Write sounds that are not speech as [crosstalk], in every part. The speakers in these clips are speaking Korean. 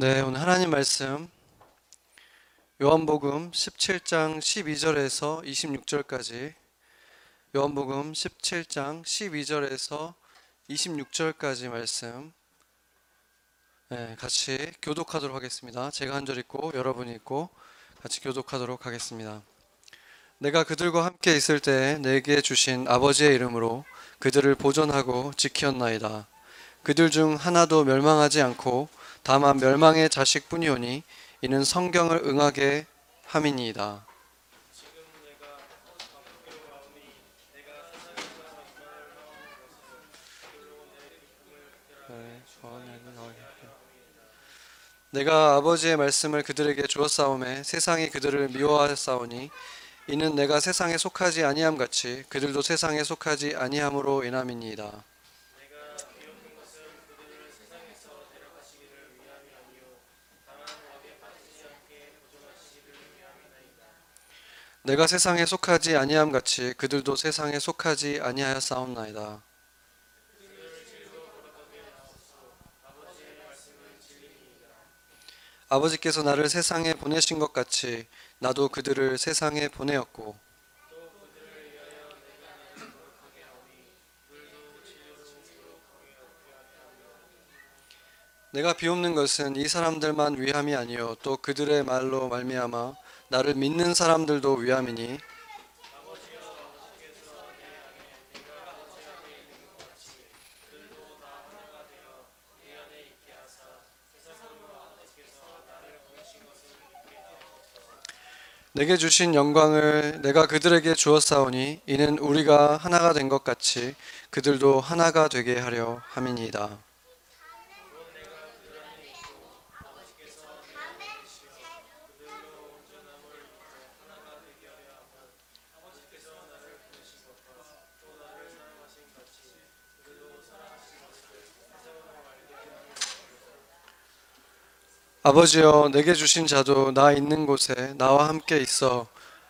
네, 오늘 하나님 말씀 요한복음 17장 12절에서 26절까지 요한복음 17장 12절에서 26절까지 말씀 네, 같이 교독하도록 하겠습니다. 제가 한 절 읽고 여러분이 읽고 같이 교독하도록 하겠습니다. 내가 그들과 함께 있을 때 내게 주신 아버지의 이름으로 그들을 보존하고 지키었나이다. 그들 중 하나도 멸망하지 않고 다만 멸망의 자식뿐이오니 이는 성경을 응하게 함이니이다. 내가 아버지의 말씀을 그들에게 주었사오매 세상이 그들을 미워하였사오니 이는 내가 세상에 속하지 아니함 같이 그들도 세상에 속하지 아니함으로 인함이니이다. 내가 세상에 속하지 아니함 같이 그들도 세상에 속하지 아니하였사옵나이다. 아버지께서 나를 세상에 보내신 것 같이 나도 그들을 세상에 보내었고 내가 비옵는 것은 이 사람들만 위함이 아니요 또 그들의 말로 말미암아 나를 믿는 사람들도 위함이니 내게 주신 영광을 내가 그들에게 주었사오니 이는 우리가 하나가 된 것 같이 그들도 하나가 되게 하려 함이니이다. 아버지여 내게 주신 자도 나 있는 곳에 나와 함께 있어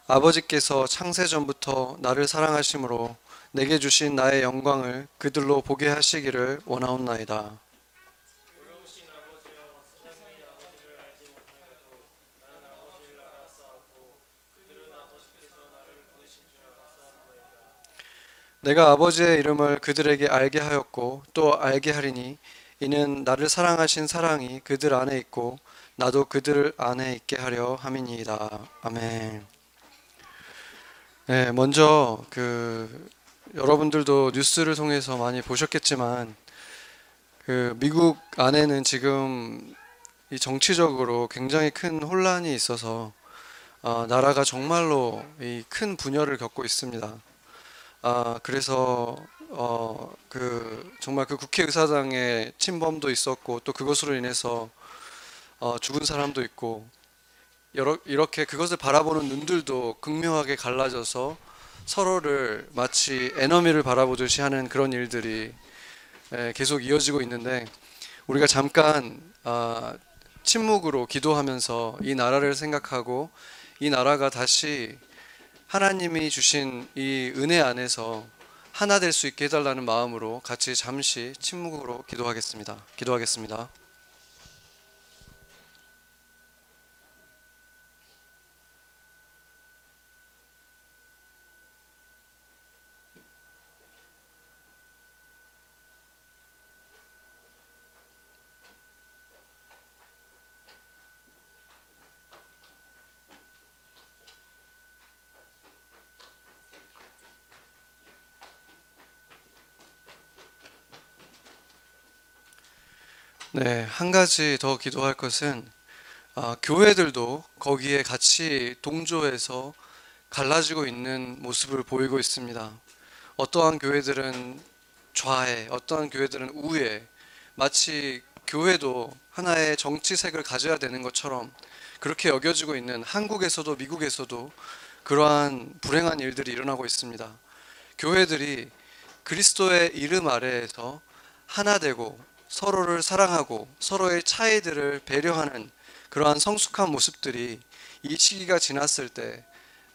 아버지께서 창세 전부터 나를 사랑하심으로 내게 주신 나의 영광을 그들로 보게 하시기를 원하옵나이다. 내가 아버지의 이름을 그들에게 알게 하였고 또 알게 하리니 이는 나를 사랑하신 사랑이 그들 안에 있고 나도 그들 안에 있게 하려 함이니이다. 아멘. 네, 먼저 그 여러분들도 뉴스를 통해서 많이 보셨겠지만 그 미국 안에는 지금 이 정치적으로 굉장히 큰 혼란이 있어서 아, 나라가 정말로 이 큰 분열을 겪고 있습니다. 아, 그래서 어, 그 정말 그 국회 의사당의 침범도 있었고 또 그것으로 인해서 어, 죽은 사람도 있고 여러, 이렇게 그것을 바라보는 눈들도 극명하게 갈라져서 서로를 마치 에너미를 바라보듯이 하는 그런 일들이 에, 계속 이어지고 있는데 우리가 잠깐 아, 침묵으로 기도하면서 이 나라를 생각하고 이 나라가 다시 하나님이 주신 이 은혜 안에서 하나 될 수 있게 해달라는 마음으로 같이 잠시 침묵으로 기도하겠습니다. 기도하겠습니다. 네, 한 가지 더 기도할 것은 아, 교회들도 거기에 같이 동조해서 갈라지고 있는 모습을 보이고 있습니다. 어떠한 교회들은 좌에, 어떠한 교회들은 우에, 마치 교회도 하나의 정치색을 가져야 되는 것처럼 그렇게 여겨지고 있는 한국에서도 미국에서도 그러한 불행한 일들이 일어나고 있습니다. 교회들이 그리스도의 이름 아래에서 하나 되고 서로를 사랑하고 서로의 차이들을 배려하는 그러한 성숙한 모습들이 이 시기가 지났을 때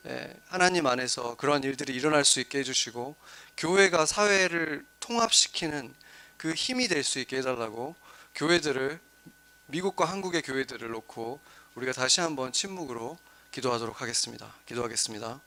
예, 하나님 안에서 그러한 일들이 일어날 수 있게 해주시고 교회가 사회를 통합시키는 그 힘이 될 수 있게 해달라고 교회들을 미국과 한국의 교회들을 놓고 우리가 다시 한번 침묵으로 기도하도록 하겠습니다. 기도하겠습니다.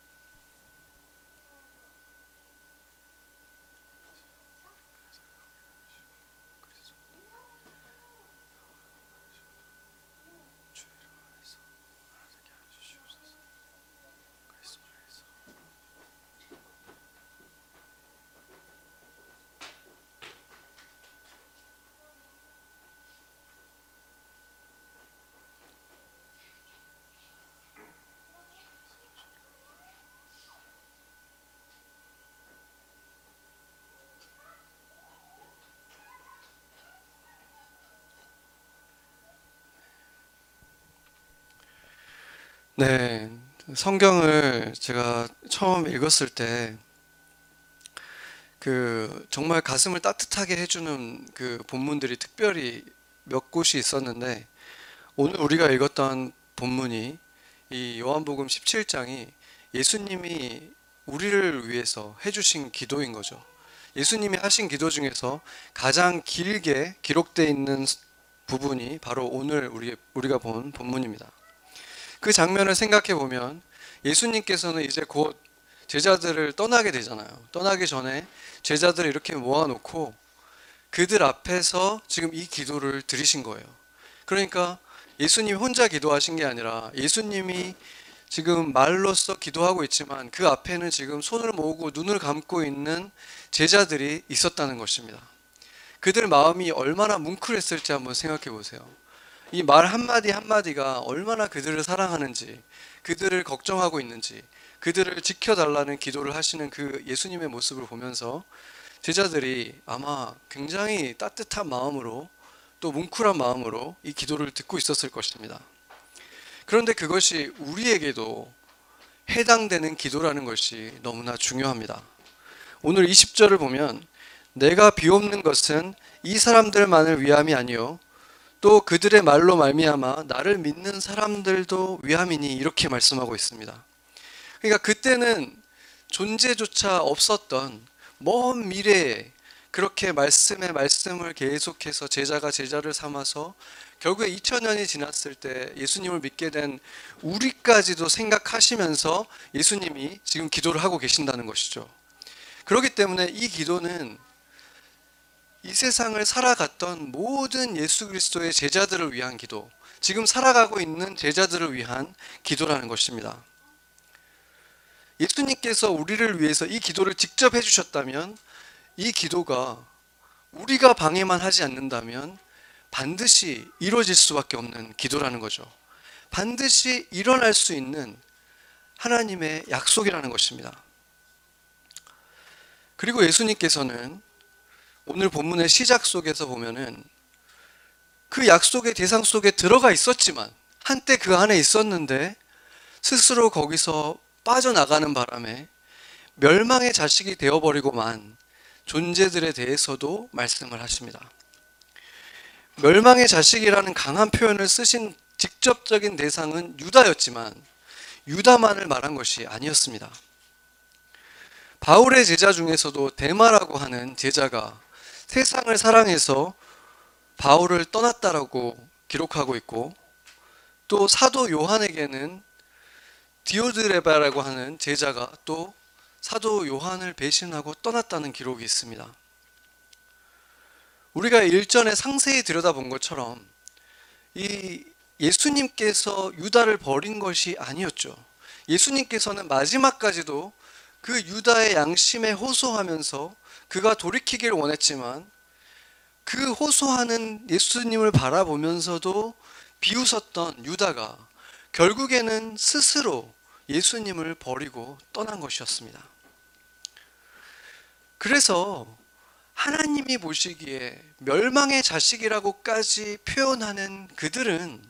네, 성경을 제가 처음 읽었을 때, 그, 정말 가슴을 따뜻하게 해주는 그 본문들이 특별히 몇 곳이 있었는데, 오늘 우리가 읽었던 본문이 이 요한복음 17장이 예수님이 우리를 위해서 해주신 기도인 거죠. 예수님이 하신 기도 중에서 가장 길게 기록되어 있는 부분이 바로 오늘 우리, 우리가 본 본문입니다. 그 장면을 생각해 보면 예수님께서는 이제 곧 제자들을 떠나게 되잖아요. 떠나기 전에 제자들을 이렇게 모아놓고 그들 앞에서 지금 이 기도를 드리신 거예요. 그러니까 예수님이 혼자 기도하신 게 아니라 예수님이 지금 말로써 기도하고 있지만 그 앞에는 지금 손을 모으고 눈을 감고 있는 제자들이 있었다는 것입니다. 그들 마음이 얼마나 뭉클했을지 한번 생각해 보세요. 이 말 한마디 한마디가 얼마나 그들을 사랑하는지, 그들을 걱정하고 있는지, 그들을 지켜달라는 기도를 하시는 그 예수님의 모습을 보면서 제자들이 아마 굉장히 따뜻한 마음으로 또 뭉클한 마음으로 이 기도를 듣고 있었을 것입니다. 그런데 그것이 우리에게도 해당되는 기도라는 것이 너무나 중요합니다. 오늘 20절을 보면 내가 비옵는 것은 이 사람들만을 위함이 아니요 또 그들의 말로 말미암아 나를 믿는 사람들도 위함이니 이렇게 말씀하고 있습니다. 그러니까 그때는 존재조차 없었던 먼 미래에 그렇게 말씀의 말씀을 계속해서 제자가 제자를 삼아서 결국에 2000년이 지났을 때 예수님을 믿게 된 우리까지도 생각하시면서 예수님이 지금 기도를 하고 계신다는 것이죠. 그렇기 때문에 이 기도는 이 세상을 살아갔던 모든 예수 그리스도의 제자들을 위한 기도, 지금 살아가고 있는 제자들을 위한 기도라는 것입니다. 예수님께서 우리를 위해서 이 기도를 직접 해주셨다면 이 기도가 우리가 방해만 하지 않는다면 반드시 이루어질 수밖에 없는 기도라는 거죠. 반드시 일어날 수 있는 하나님의 약속이라는 것입니다. 그리고 예수님께서는 오늘 본문의 시작 속에서 보면은 그 약속의 대상 속에 들어가 있었지만 한때 그 안에 있었는데 스스로 거기서 빠져나가는 바람에 멸망의 자식이 되어버리고만 존재들에 대해서도 말씀을 하십니다. 멸망의 자식이라는 강한 표현을 쓰신 직접적인 대상은 유다였지만 유다만을 말한 것이 아니었습니다. 바울의 제자 중에서도 데마라고 하는 제자가 세상을 사랑해서 바울을 떠났다라고 기록하고 있고 또 사도 요한에게는 디오드레바라고 하는 제자가 또 사도 요한을 배신하고 떠났다는 기록이 있습니다. 우리가 일전에 상세히 들여다본 것처럼 이 예수님께서 유다를 버린 것이 아니었죠. 예수님께서는 마지막까지도 그 유다의 양심에 호소하면서 그가 돌이키길 원했지만 그 호소하는 예수님을 바라보면서도 비웃었던 유다가 결국에는 스스로 예수님을 버리고 떠난 것이었습니다. 그래서 하나님이 보시기에 멸망의 자식이라고까지 표현하는 그들은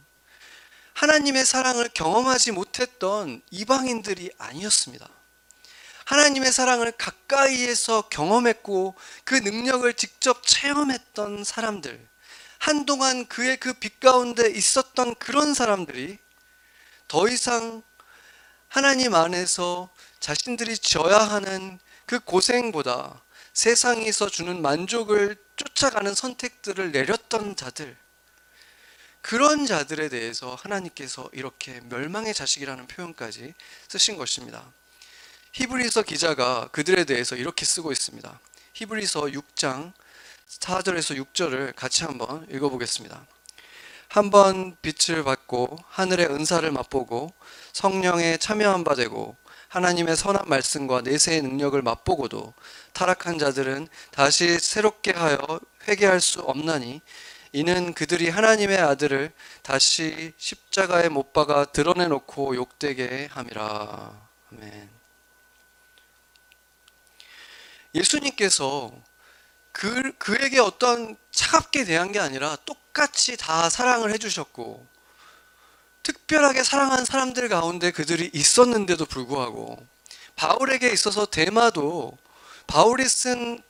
하나님의 사랑을 경험하지 못했던 이방인들이 아니었습니다. 하나님의 사랑을 가까이에서 경험했고 그 능력을 직접 체험했던 사람들, 한동안 그의 그 빛 가운데 있었던 그런 사람들이 더 이상 하나님 안에서 자신들이 져야 하는 그 고생보다 세상에서 주는 만족을 쫓아가는 선택들을 내렸던 자들, 그런 자들에 대해서 하나님께서 이렇게 멸망의 자식이라는 표현까지 쓰신 것입니다. 히브리서 기자가 그들에 대해서 이렇게 쓰고 있습니다. 히브리서 6장 4절에서 6절을 같이 한번 읽어보겠습니다. 한번 빛을 받고 하늘의 은사를 맛보고 성령에 참여한 바 되고 하나님의 선한 말씀과 내세의 능력을 맛보고도 타락한 자들은 다시 새롭게 하여 회개할 수 없나니 이는 그들이 하나님의 아들을 다시 십자가에 못 박아 드러내놓고 욕되게 함이라. 아멘. 예수님께서 그, 그에게 어떤 차갑게 대한 게 아니라 똑같이 다 사랑을 해주셨고, 특별하게 사랑한 사람들 가운데 그들이 있었는데도 불구하고, 바울에게 있어서 대마도 바울이 쓴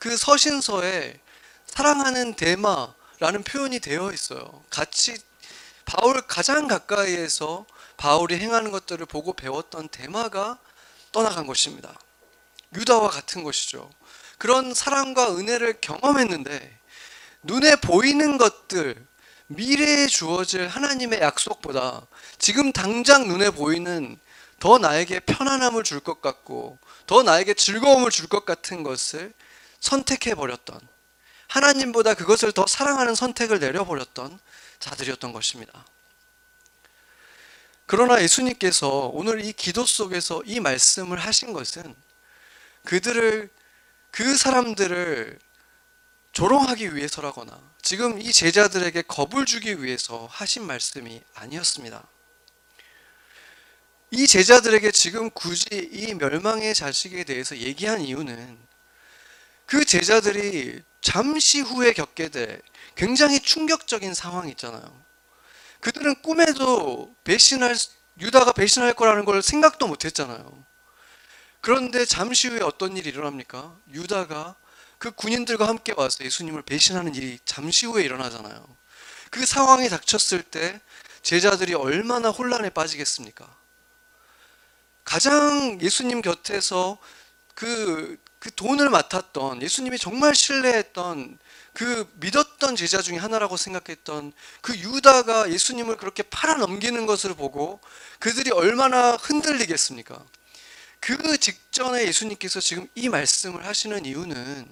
그 서신서에 사랑하는 대마라는 표현이 되어 있어요. 같이 바울 가장 가까이에서 바울이 행하는 것들을 보고 배웠던 대마가 떠나간 것입니다. 유다와 같은 것이죠. 그런 사랑과 은혜를 경험했는데 눈에 보이는 것들, 미래에 주어질 하나님의 약속보다 지금 당장 눈에 보이는 더 나에게 편안함을 줄 것 같고 더 나에게 즐거움을 줄 것 같은 것을 선택해 버렸던 하나님보다 그것을 더 사랑하는 선택을 내려버렸던 자들이었던 것입니다. 그러나 예수님께서 오늘 이 기도 속에서 이 말씀을 하신 것은 그들을 그 사람들을 조롱하기 위해서라거나 지금 이 제자들에게 겁을 주기 위해서 하신 말씀이 아니었습니다. 이 제자들에게 지금 굳이 이 멸망의 자식에 대해서 얘기한 이유는 그 제자들이 잠시 후에 겪게 될 굉장히 충격적인 상황이 있잖아요. 그들은 꿈에도 배신할 유다가 배신할 거라는 걸 생각도 못 했잖아요. 그런데 잠시 후에 어떤 일이 일어납니까? 유다가 그 군인들과 함께 와서 예수님을 배신하는 일이 잠시 후에 일어나잖아요. 그 상황이 닥쳤을 때 제자들이 얼마나 혼란에 빠지겠습니까? 가장 예수님 곁에서 그, 그 돈을 맡았던 예수님이 정말 신뢰했던 그 믿었던 제자 중에 하나라고 생각했던 그 유다가 예수님을 그렇게 팔아 넘기는 것을 보고 그들이 얼마나 흔들리겠습니까? 그 직전에 예수님께서 지금 이 말씀을 하시는 이유는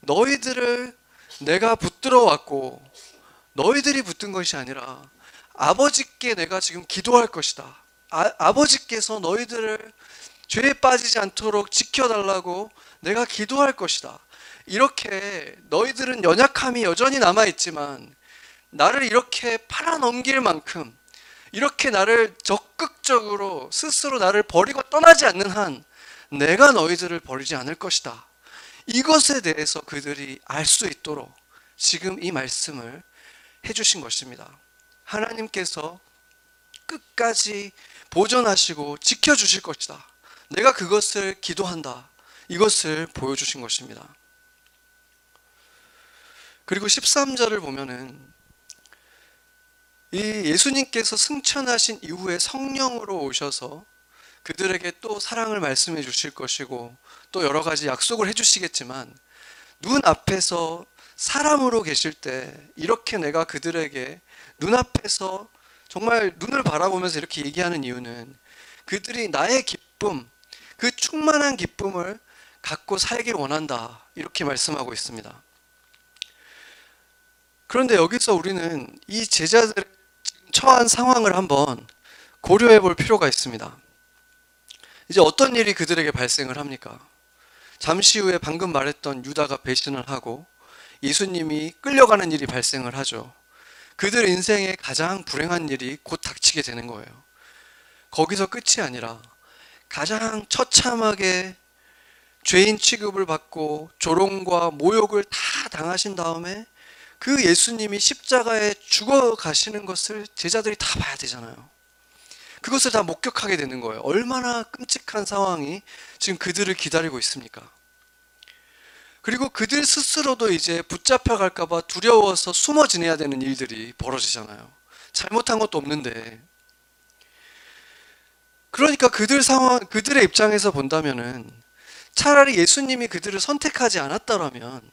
너희들을 내가 붙들어 왔고 너희들이 붙든 것이 아니라 아버지께 내가 지금 기도할 것이다. 아, 아버지께서 너희들을 죄에 빠지지 않도록 지켜달라고 내가 기도할 것이다. 이렇게 너희들은 연약함이 여전히 남아있지만 나를 이렇게 팔아넘길 만큼 이렇게 나를 적극적으로 스스로 나를 버리고 떠나지 않는 한 내가 너희들을 버리지 않을 것이다. 이것에 대해서 그들이 알 수 있도록 지금 이 말씀을 해주신 것입니다. 하나님께서 끝까지 보존하시고 지켜주실 것이다. 내가 그것을 기도한다. 이것을 보여주신 것입니다. 그리고 13절을 보면은 이 예수님께서 승천하신 이후에 성령으로 오셔서 그들에게 또 사랑을 말씀해 주실 것이고 또 여러 가지 약속을 해 주시겠지만 눈 앞에서 사람으로 계실 때 이렇게 내가 그들에게 눈앞에서 정말 눈을 바라보면서 이렇게 얘기하는 이유는 그들이 나의 기쁨, 그 충만한 기쁨을 갖고 살길 원한다. 이렇게 말씀하고 있습니다. 그런데 여기서 우리는 이 제자들 처한 상황을 한번 고려해 볼 필요가 있습니다. 이제 어떤 일이 그들에게 발생을 합니까? 잠시 후에 방금 말했던 유다가 배신을 하고 예수님이 끌려가는 일이 발생을 하죠. 그들 인생의 가장 불행한 일이 곧 닥치게 되는 거예요. 거기서 끝이 아니라 가장 처참하게 죄인 취급을 받고 조롱과 모욕을 다 당하신 다음에 그 예수님이 십자가에 죽어 가시는 것을 제자들이 다 봐야 되잖아요. 그것을 다 목격하게 되는 거예요. 얼마나 끔찍한 상황이 지금 그들을 기다리고 있습니까? 그리고 그들 스스로도 이제 붙잡혀 갈까봐 두려워서 숨어 지내야 되는 일들이 벌어지잖아요. 잘못한 것도 없는데. 그러니까 그들 상황, 그들의 입장에서 본다면은 차라리 예수님이 그들을 선택하지 않았다라면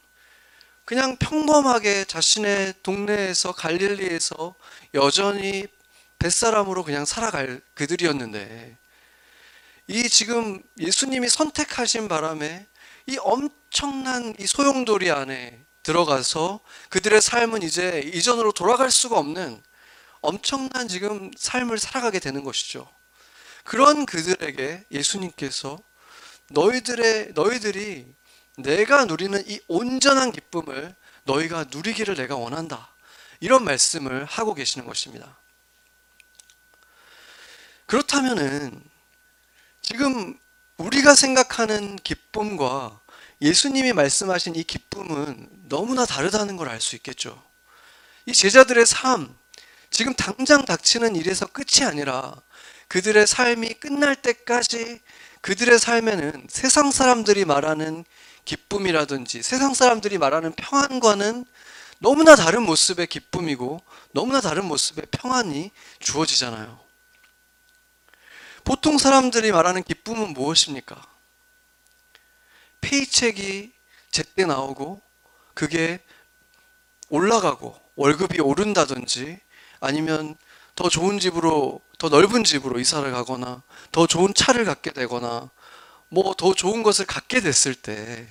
그냥 평범하게 자신의 동네에서 갈릴리에서 여전히 뱃사람으로 그냥 살아갈 그들이었는데 이 지금 예수님이 선택하신 바람에 이 엄청난 이 소용돌이 안에 들어가서 그들의 삶은 이제 이전으로 돌아갈 수가 없는 엄청난 지금 삶을 살아가게 되는 것이죠. 그런 그들에게 예수님께서 너희들의 너희들이 내가 누리는 이 온전한 기쁨을 너희가 누리기를 내가 원한다. 이런 말씀을 하고 계시는 것입니다. 그렇다면은 지금 우리가 생각하는 기쁨과 예수님이 말씀하신 이 기쁨은 너무나 다르다는 걸 알 수 있겠죠. 이 제자들의 삶, 지금 당장 닥치는 일에서 끝이 아니라 그들의 삶이 끝날 때까지 그들의 삶에는 세상 사람들이 말하는 기쁨이라든지 세상 사람들이 말하는 평안과는 너무나 다른 모습의 기쁨이고 너무나 다른 모습의 평안이 주어지잖아요. 보통 사람들이 말하는 기쁨은 무엇입니까? 페이첵이 제때 나오고 그게 올라가고 월급이 오른다든지 아니면 더 좋은 집으로 더 넓은 집으로 이사를 가거나 더 좋은 차를 갖게 되거나 뭐 더 좋은 것을 갖게 됐을 때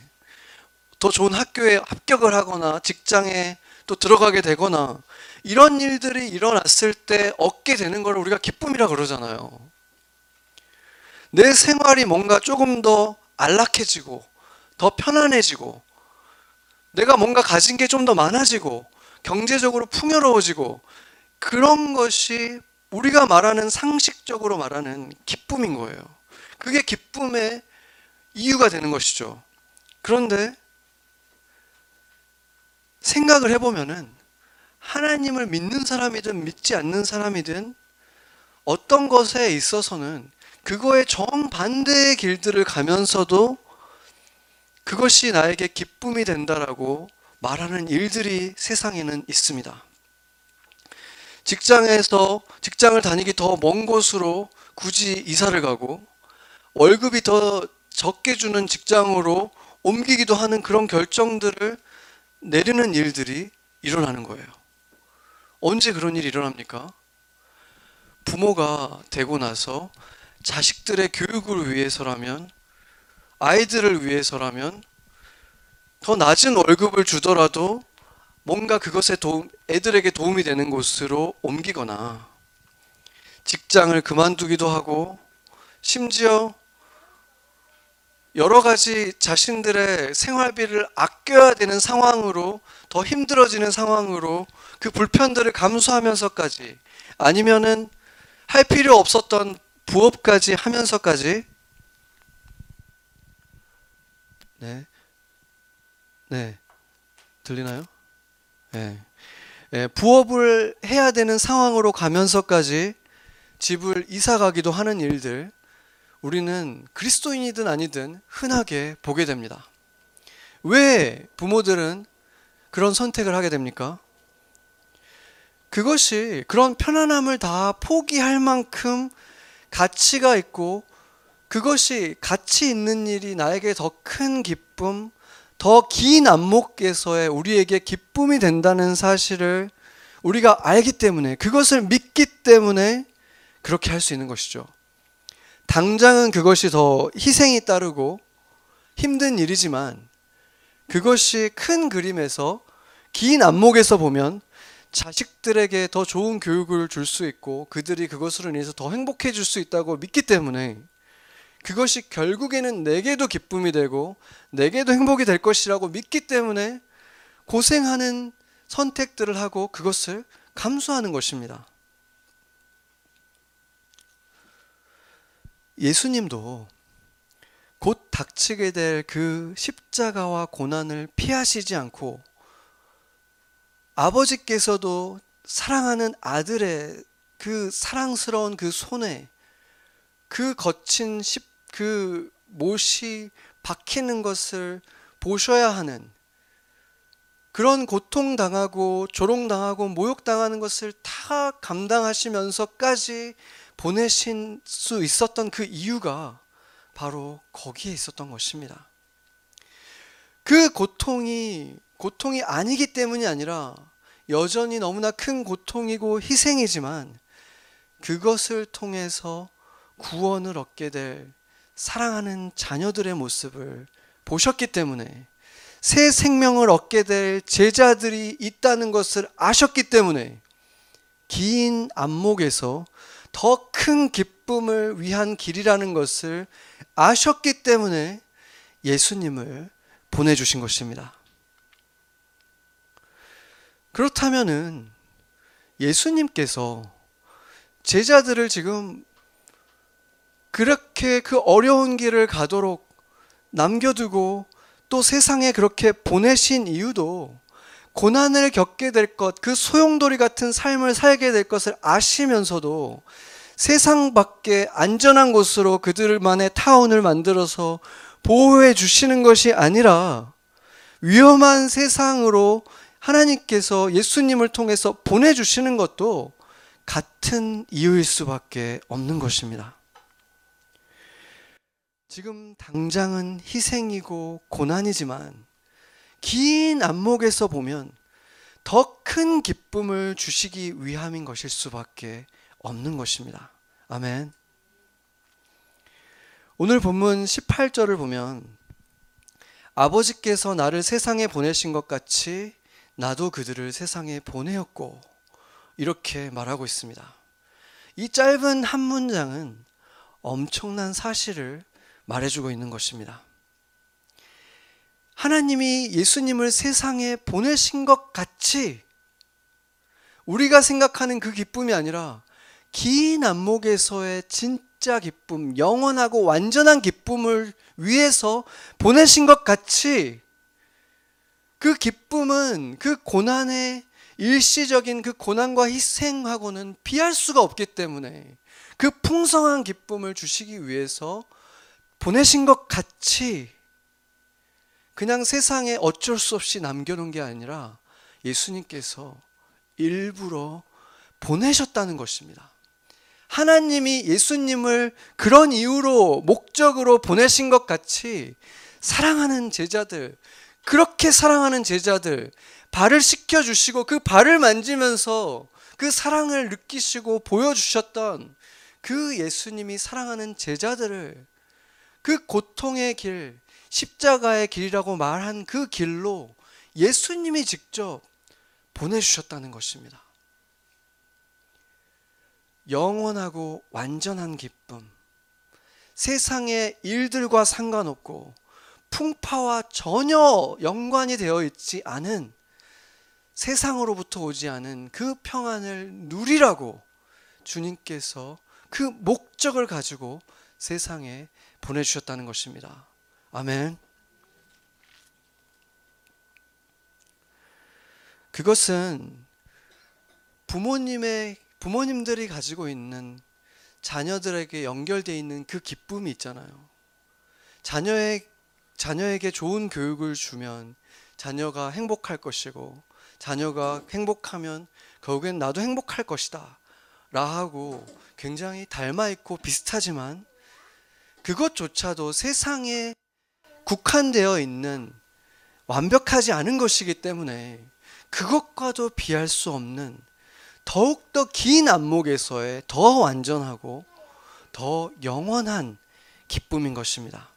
더 좋은 학교에 합격을 하거나 직장에 또 들어가게 되거나 이런 일들이 일어났을 때 얻게 되는 걸 우리가 기쁨이라 그러잖아요. 내 생활이 뭔가 조금 더 안락해지고 더 편안해지고 내가 뭔가 가진 게 좀 더 많아지고 경제적으로 풍요로워지고 그런 것이 우리가 말하는 상식적으로 말하는 기쁨인 거예요. 그게 기쁨의 이유가 되는 것이죠. 그런데 생각을 해보면은 하나님을 믿는 사람이든 믿지 않는 사람이든 어떤 것에 있어서는 그거의 정반대의 길들을 가면서도 그것이 나에게 기쁨이 된다라고 말하는 일들이 세상에는 있습니다. 직장에서 직장을 다니기 더 먼 곳으로 굳이 이사를 가고 월급이 더 적게 주는 직장으로 옮기기도 하는 그런 결정들을 내리는 일들이 일어나는 거예요. 언제 그런 일이 일어납니까? 부모가 되고 나서 자식들의 교육을 위해서라면 아이들을 위해서라면 더 낮은 월급을 주더라도 뭔가 그것에 도움, 애들에게 도움이 되는 곳으로 옮기거나 직장을 그만두기도 하고 심지어 여러 가지 자신들의 생활비를 아껴야 되는 상황으로 더 힘들어지는 상황으로 그 불편들을 감수하면서까지 아니면은 할 필요 없었던 부업까지 하면서까지 네. 네. 들리나요? 네. 네. 부업을 해야 되는 상황으로 가면서까지 집을 이사 가기도 하는 일들 우리는 그리스도인이든 아니든 흔하게 보게 됩니다. 왜 부모들은 그런 선택을 하게 됩니까? 그것이 그런 편안함을 다 포기할 만큼 가치가 있고 그것이 가치 있는 일이 나에게 더 큰 기쁨, 더 긴 안목에서의 우리에게 기쁨이 된다는 사실을 우리가 알기 때문에 그것을 믿기 때문에 그렇게 할 수 있는 것이죠. 당장은 그것이 더 희생이 따르고 힘든 일이지만 그것이 큰 그림에서 긴 안목에서 보면 자식들에게 더 좋은 교육을 줄 수 있고 그들이 그것으로 인해서 더 행복해질 수 있다고 믿기 때문에 그것이 결국에는 내게도 기쁨이 되고 내게도 행복이 될 것이라고 믿기 때문에 고생하는 선택들을 하고 그것을 감수하는 것입니다. 예수님도 곧 닥치게 될 그 십자가와 고난을 피하시지 않고 아버지께서도 사랑하는 아들의 그 사랑스러운 그 손에 그 거친 십, 그 못이 박히는 것을 보셔야 하는 그런 고통당하고 조롱당하고 모욕당하는 것을 다 감당하시면서까지 보내신 수 있었던 그 이유가 바로 거기에 있었던 것입니다. 그 고통이 고통이 아니기 때문이 아니라 여전히 너무나 큰 고통이고 희생이지만 그것을 통해서 구원을 얻게 될 사랑하는 자녀들의 모습을 보셨기 때문에 새 생명을 얻게 될 제자들이 있다는 것을 아셨기 때문에 긴 안목에서 더 큰 기쁨을 위한 길이라는 것을 아셨기 때문에 예수님을 보내주신 것입니다. 그렇다면은 예수님께서 제자들을 지금 그렇게 그 어려운 길을 가도록 남겨두고 또 세상에 그렇게 보내신 이유도 고난을 겪게 될 것, 그 소용돌이 같은 삶을 살게 될 것을 아시면서도 세상 밖에 안전한 곳으로 그들만의 타운을 만들어서 보호해 주시는 것이 아니라 위험한 세상으로 하나님께서 예수님을 통해서 보내주시는 것도 같은 이유일 수밖에 없는 것입니다. 지금 당장은 희생이고 고난이지만 긴 안목에서 보면 더 큰 기쁨을 주시기 위함인 것일 수밖에 없는 것입니다. 아멘. 오늘 본문 18절을 보면 아버지께서 나를 세상에 보내신 것 같이 나도 그들을 세상에 보내었고 이렇게 말하고 있습니다. 이 짧은 한 문장은 엄청난 사실을 말해주고 있는 것입니다. 하나님이 예수님을 세상에 보내신 것 같이 우리가 생각하는 그 기쁨이 아니라 긴 안목에서의 진짜 기쁨, 영원하고 완전한 기쁨을 위해서 보내신 것 같이 그 기쁨은 그 고난의 일시적인 그 고난과 희생하고는 비할 수가 없기 때문에 그 풍성한 기쁨을 주시기 위해서 보내신 것 같이 그냥 세상에 어쩔 수 없이 남겨놓은 게 아니라 예수님께서 일부러 보내셨다는 것입니다. 하나님이 예수님을 그런 이유로 목적으로 보내신 것 같이 사랑하는 제자들, 그렇게 사랑하는 제자들, 발을 씻겨주시고 그 발을 만지면서 그 사랑을 느끼시고 보여주셨던 그 예수님이 사랑하는 제자들을 그 고통의 길, 십자가의 길이라고 말한 그 길로 예수님이 직접 보내주셨다는 것입니다. 영원하고 완전한 기쁨, 세상의 일들과 상관없고 풍파와 전혀 연관이 되어 있지 않은 세상으로부터 오지 않은 그 평안을 누리라고 주님께서 그 목적을 가지고 세상에 보내주셨다는 것입니다. 아멘. 그것은 부모님의 부모님들이 가지고 있는 자녀들에게 연결되어 있는 그 기쁨이 있잖아요. 자녀의 자녀에게 좋은 교육을 주면 자녀가 행복할 것이고 자녀가 행복하면 결국엔 나도 행복할 것이다. 라하고 굉장히 닮아 있고 비슷하지만 그것조차도 세상에 국한되어 있는 완벽하지 않은 것이기 때문에 그것과도 비할 수 없는 더욱더 긴 안목에서의 더 완전하고 더 영원한 기쁨인 것입니다.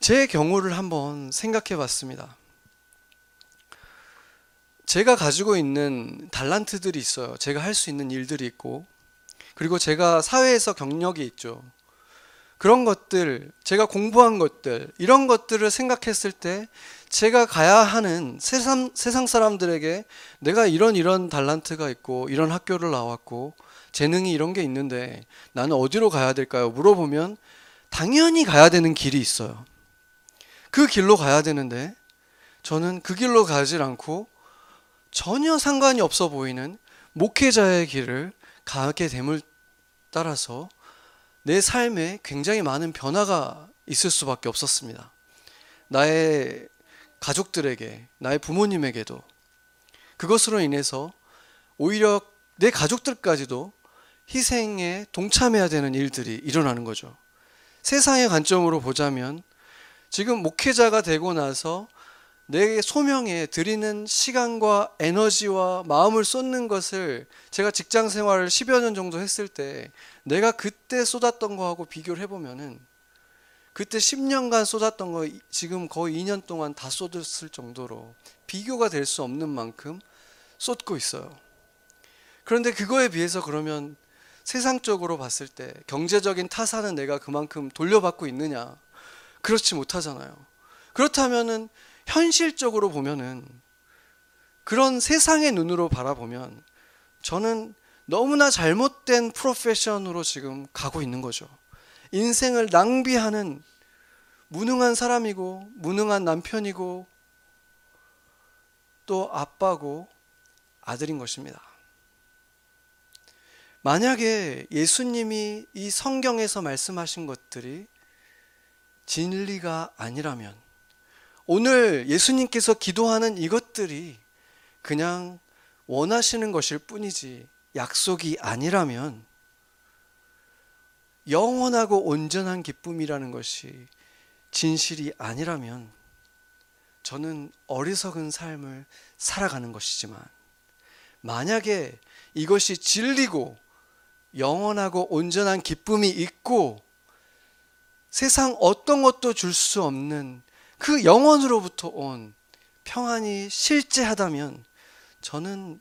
제 경우를 한번 생각해 봤습니다. 제가 가지고 있는 달란트들이 있어요. 제가 할 수 있는 일들이 있고, 그리고 제가 사회에서 경력이 있죠. 그런 것들, 제가 공부한 것들, 이런 것들을 생각했을 때 제가 가야 하는 세상, 세상 사람들에게 내가 이런 이런 달란트가 있고, 이런 학교를 나왔고, 재능이 이런 게 있는데 나는 어디로 가야 될까요? 물어보면 당연히 가야 되는 길이 있어요. 그 길로 가야 되는데 저는 그 길로 가질 않고 전혀 상관이 없어 보이는 목회자의 길을 가게 됨을 따라서 내 삶에 굉장히 많은 변화가 있을 수밖에 없었습니다. 나의 가족들에게, 나의 부모님에게도 그것으로 인해서 오히려 내 가족들까지도 희생에 동참해야 되는 일들이 일어나는 거죠. 세상의 관점으로 보자면 지금 목회자가 되고 나서 내 소명에 드리는 시간과 에너지와 마음을 쏟는 것을 제가 직장 생활을 10여 년 정도 했을 때 내가 그때 쏟았던 거하고 비교를 해보면은 그때 10년간 쏟았던 거 지금 거의 2년 동안 다 쏟았을 정도로 비교가 될 수 없는 만큼 쏟고 있어요. 그런데 그거에 비해서 그러면 세상적으로 봤을 때 경제적인 타산은 내가 그만큼 돌려받고 있느냐? 그렇지 못하잖아요. 그렇다면은 현실적으로 보면은 그런 세상의 눈으로 바라보면 저는 너무나 잘못된 프로페션으로 지금 가고 있는 거죠. 인생을 낭비하는 무능한 사람이고 무능한 남편이고 또 아빠고 아들인 것입니다. 만약에 예수님이 이 성경에서 말씀하신 것들이 진리가 아니라면 오늘 예수님께서 기도하는 이것들이 그냥 원하시는 것일 뿐이지 약속이 아니라면 영원하고 온전한 기쁨이라는 것이 진실이 아니라면 저는 어리석은 삶을 살아가는 것이지만 만약에 이것이 진리고 영원하고 온전한 기쁨이 있고 세상 어떤 것도 줄 수 없는 그 영원으로부터 온 평안이 실제하다면 저는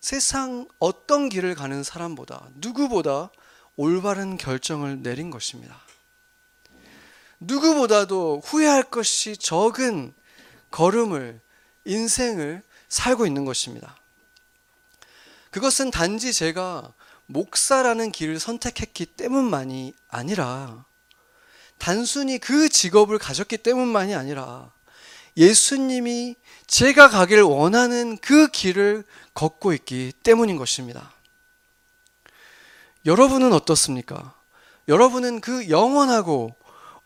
세상 어떤 길을 가는 사람보다 누구보다 올바른 결정을 내린 것입니다. 누구보다도 후회할 것이 적은 걸음을 인생을 살고 있는 것입니다. 그것은 단지 제가 목사라는 길을 선택했기 때문만이 아니라 단순히 그 직업을 가졌기 때문만이 아니라 예수님이 제가 가길 원하는 그 길을 걷고 있기 때문인 것입니다. 여러분은 어떻습니까? 여러분은 그 영원하고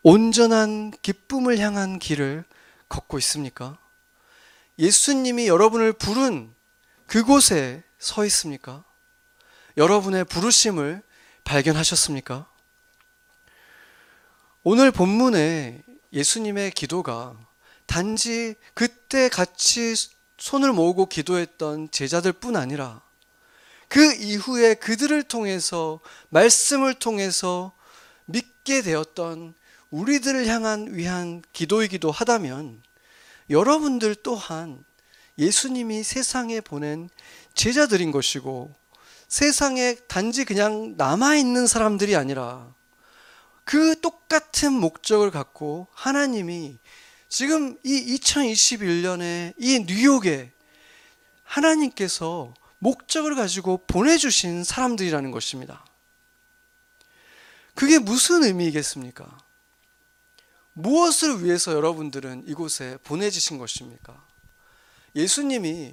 온전한 기쁨을 향한 길을 걷고 있습니까? 예수님이 여러분을 부른 그곳에 서 있습니까? 여러분의 부르심을 발견하셨습니까? 오늘 본문에 예수님의 기도가 단지 그때 같이 손을 모으고 기도했던 제자들 뿐 아니라 그 이후에 그들을 통해서 말씀을 통해서 믿게 되었던 우리들을 향한 위한 기도이기도 하다면 여러분들 또한 예수님이 세상에 보낸 제자들인 것이고 세상에 단지 그냥 남아있는 사람들이 아니라 그 똑같은 목적을 갖고 하나님이 지금 이 2021년에 이 뉴욕에 하나님께서 목적을 가지고 보내주신 사람들이라는 것입니다. 그게 무슨 의미겠습니까? 무엇을 위해서 여러분들은 이곳에 보내주신 것입니까? 예수님이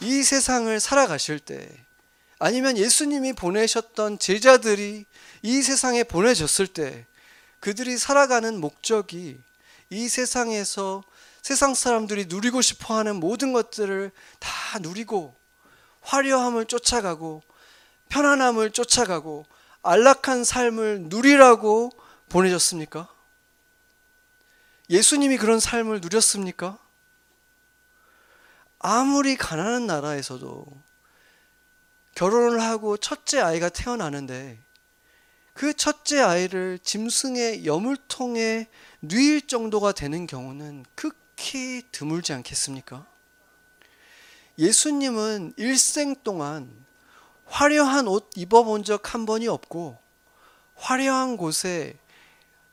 이 세상을 살아가실 때 아니면 예수님이 보내셨던 제자들이 이 세상에 보내졌을 때 그들이 살아가는 목적이 이 세상에서 세상 사람들이 누리고 싶어 하는 모든 것들을 다 누리고 화려함을 쫓아가고 편안함을 쫓아가고 안락한 삶을 누리라고 보내졌습니까? 예수님이 그런 삶을 누렸습니까? 아무리 가난한 나라에서도 결혼을 하고 첫째 아이가 태어나는데 그 첫째 아이를 짐승의 여물통에 뉘일 정도가 되는 경우는 극히 드물지 않겠습니까? 예수님은 일생 동안 화려한 옷 입어본 적 한 번이 없고 화려한 곳에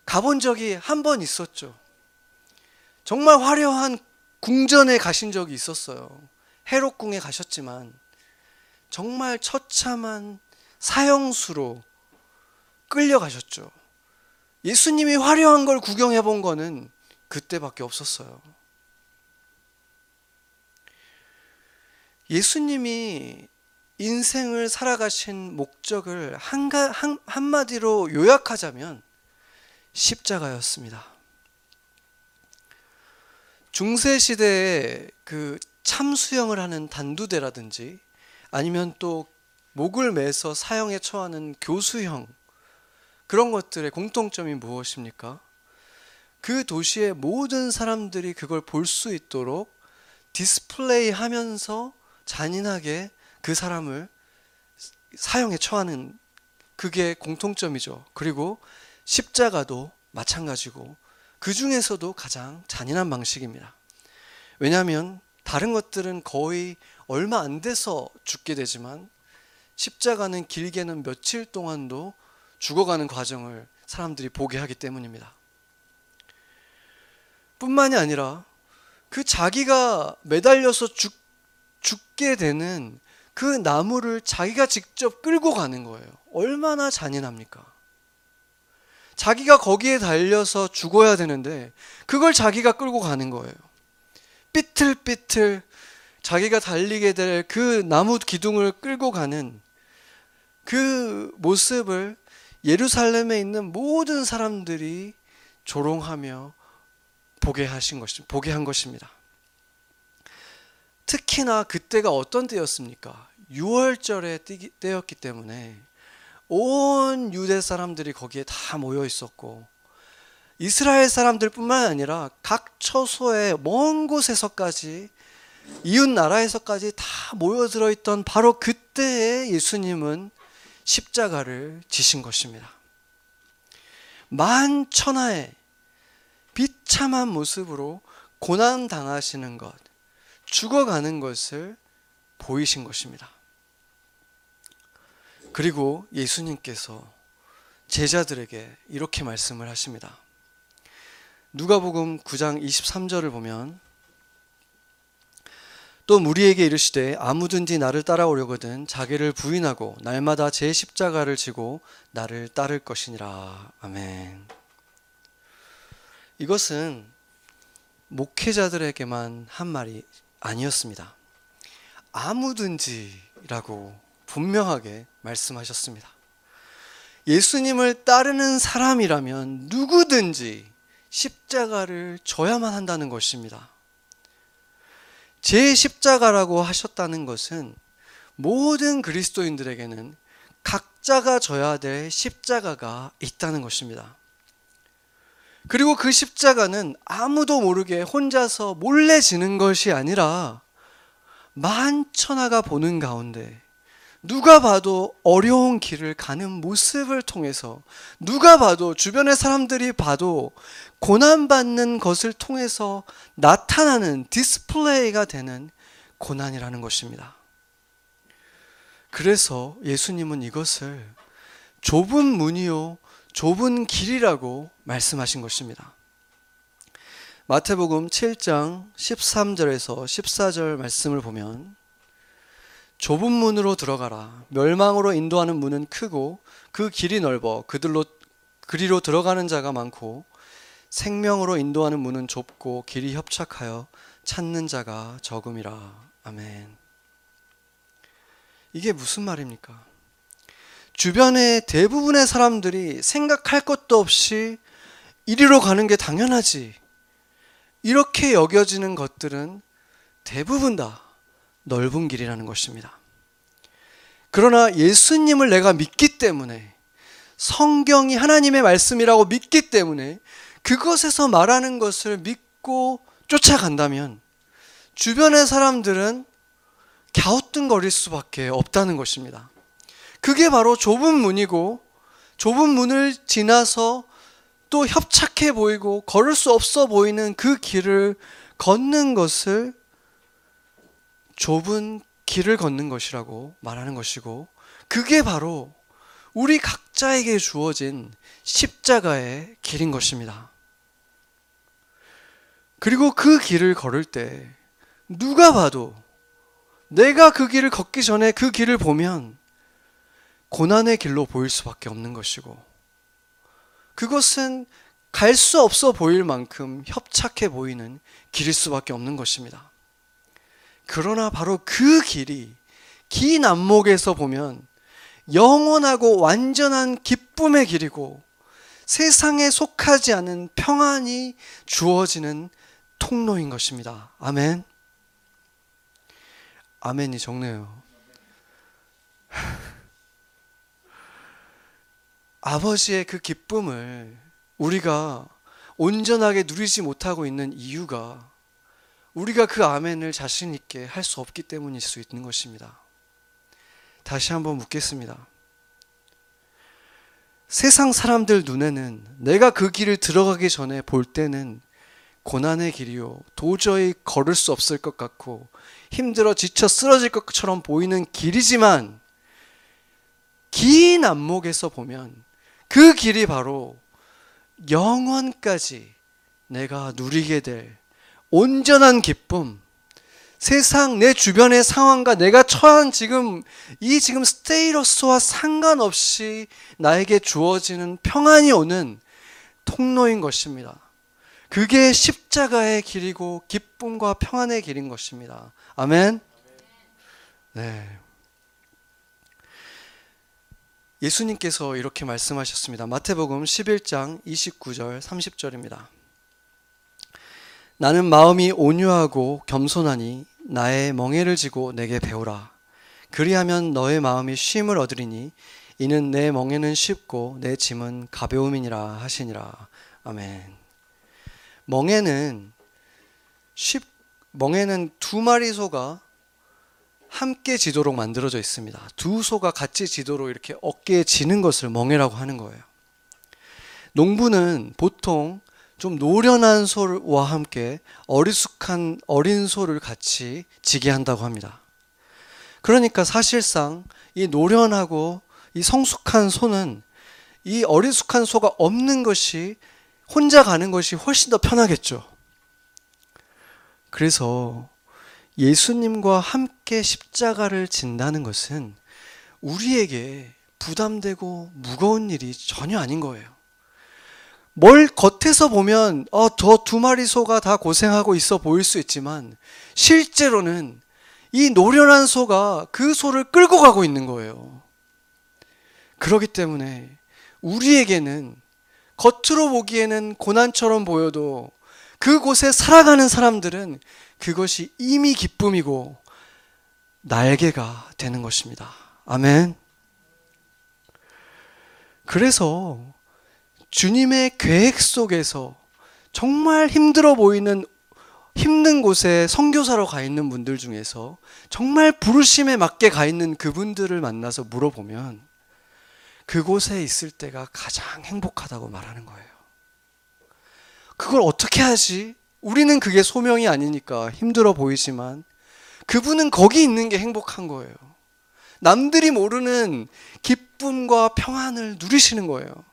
가본 적이 한 번 있었죠. 정말 화려한 궁전에 가신 적이 있었어요. 헤롯궁에 가셨지만 정말 처참한 사형수로 끌려가셨죠. 예수님이 화려한 걸 구경해 본 거는 그때밖에 없었어요. 예수님이 인생을 살아가신 목적을 한가, 한, 한마디로 요약하자면 십자가였습니다. 중세시대에 그 참수형을 하는 단두대라든지 아니면 또 목을 매서 사형에 처하는 교수형 그런 것들의 공통점이 무엇입니까? 그 도시의 모든 사람들이 그걸 볼 수 있도록 디스플레이 하면서 잔인하게 그 사람을 사형에 처하는 그게 공통점이죠. 그리고 십자가도 마찬가지고 그 중에서도 가장 잔인한 방식입니다. 왜냐하면 다른 것들은 거의 얼마 안 돼서 죽게 되지만 십자가는 길게는 며칠 동안도 죽어가는 과정을 사람들이 보게 하기 때문입니다. 뿐만이 아니라 그 자기가 매달려서 죽, 죽게 되는 그 나무를 자기가 직접 끌고 가는 거예요. 얼마나 잔인합니까? 자기가 거기에 달려서 죽어야 되는데 그걸 자기가 끌고 가는 거예요. 삐틀삐틀 자기가 달리게 될 그 나무 기둥을 끌고 가는 그 모습을 예루살렘에 있는 모든 사람들이 조롱하며 보게 하신 것이 보게 한 것입니다. 특히나 그때가 어떤 때였습니까? 6월절의 때였기 때문에 온 유대 사람들이 거기에 다 모여 있었고 이스라엘 사람들뿐만 아니라 각 처소의 먼 곳에서까지 이웃 나라에서까지 다 모여들어 있던 바로 그때에 예수님은 십자가를 지신 것입니다. 만 천하의 비참한 모습으로 고난 당하시는 것, 죽어가는 것을 보이신 것입니다. 그리고 예수님께서 제자들에게 이렇게 말씀을 하십니다. 누가복음 9장 23절을 보면 또 무리에게 이르시되 아무든지 나를 따라오려거든 자기를 부인하고 날마다 제 십자가를 지고 나를 따를 것이니라. 아멘. 이것은 목회자들에게만 한 말이 아니었습니다. 아무든지라고 분명하게 말씀하셨습니다. 예수님을 따르는 사람이라면 누구든지 십자가를 져야만 한다는 것입니다. 제 십자가라고 하셨다는 것은 모든 그리스도인들에게는 각자가 져야 될 십자가가 있다는 것입니다. 그리고 그 십자가는 아무도 모르게 혼자서 몰래 지는 것이 아니라 만천하가 보는 가운데 누가 봐도 어려운 길을 가는 모습을 통해서 누가 봐도 주변의 사람들이 봐도 고난받는 것을 통해서 나타나는 디스플레이가 되는 고난이라는 것입니다. 그래서 예수님은 이것을 좁은 문이요, 좁은 길이라고 말씀하신 것입니다. 마태복음 7장 13절에서 14절 말씀을 보면 좁은 문으로 들어가라. 멸망으로 인도하는 문은 크고 그 길이 넓어 그들로 그리로 들어가는 자가 많고 생명으로 인도하는 문은 좁고 길이 협착하여 찾는 자가 적음이라. 아멘. 이게 무슨 말입니까? 주변의 대부분의 사람들이 생각할 것도 없이 이리로 가는 게 당연하지. 이렇게 여겨지는 것들은 대부분 다 넓은 길이라는 것입니다. 그러나 예수님을 내가 믿기 때문에 성경이 하나님의 말씀이라고 믿기 때문에 그것에서 말하는 것을 믿고 쫓아간다면 주변의 사람들은 갸우뚱거릴 수밖에 없다는 것입니다. 그게 바로 좁은 문이고 좁은 문을 지나서 또 협착해 보이고 걸을 수 없어 보이는 그 길을 걷는 것을 좁은 길을 걷는 것이라고 말하는 것이고 그게 바로 우리 각자에게 주어진 십자가의 길인 것입니다. 그리고 그 길을 걸을 때 누가 봐도 내가 그 길을 걷기 전에 그 길을 보면 고난의 길로 보일 수밖에 없는 것이고 그것은 갈 수 없어 보일 만큼 협착해 보이는 길일 수밖에 없는 것입니다. 그러나 바로 그 길이 긴 안목에서 보면 영원하고 완전한 기쁨의 길이고 세상에 속하지 않은 평안이 주어지는 통로인 것입니다. 아멘. 아멘이 적네요. [laughs] 아버지의 그 기쁨을 우리가 온전하게 누리지 못하고 있는 이유가 우리가 그 아멘을 자신 있게 할 수 없기 때문일 수 있는 것입니다. 다시 한번 묻겠습니다. 세상 사람들 눈에는 내가 그 길을 들어가기 전에 볼 때는 고난의 길이요. 도저히 걸을 수 없을 것 같고 힘들어 지쳐 쓰러질 것처럼 보이는 길이지만 긴 안목에서 보면 그 길이 바로 영원까지 내가 누리게 될 온전한 기쁨, 세상 내 주변의 상황과 내가 처한 지금 이 지금 스테이러스와 상관없이 나에게 주어지는 평안이 오는 통로인 것입니다. 그게 십자가의 길이고 기쁨과 평안의 길인 것입니다. 아멘. 네. 예수님께서 이렇게 말씀하셨습니다. 마태복음 11장 29절 30절입니다. 나는 마음이 온유하고 겸손하니 나의 멍에를 지고 내게 배우라. 그리하면 너의 마음이 쉼을 얻으리니 이는 내 멍에는 쉽고 내 짐은 가벼움이니라 하시니라. 아멘. 멍에는 쉽 멍에는 두 마리 소가 함께 지도록 만들어져 있습니다. 두 소가 같이 지도록 이렇게 어깨에 지는 것을 멍에라고 하는 거예요. 농부는 보통 좀 노련한 소와 함께 어리숙한 어린 소를 같이 지게 한다고 합니다. 그러니까 사실상 이 노련하고 이 성숙한 소는 이 어리숙한 소가 없는 것이 혼자 가는 것이 훨씬 더 편하겠죠. 그래서 예수님과 함께 십자가를 진다는 것은 우리에게 부담되고 무거운 일이 전혀 아닌 거예요. 뭘 겉에서 보면 어, 저 두 마리 소가 다 고생하고 있어 보일 수 있지만 실제로는 이 노련한 소가 그 소를 끌고 가고 있는 거예요. 그렇기 때문에 우리에게는 겉으로 보기에는 고난처럼 보여도 그곳에 살아가는 사람들은 그것이 이미 기쁨이고 날개가 되는 것입니다. 아멘. 그래서 주님의 계획 속에서 정말 힘들어 보이는 힘든 곳에 선교사로 가 있는 분들 중에서 정말 부르심에 맞게 가 있는 그분들을 만나서 물어보면 그곳에 있을 때가 가장 행복하다고 말하는 거예요. 그걸 어떻게 하지? 우리는 그게 소명이 아니니까 힘들어 보이지만 그분은 거기 있는 게 행복한 거예요. 남들이 모르는 기쁨과 평안을 누리시는 거예요.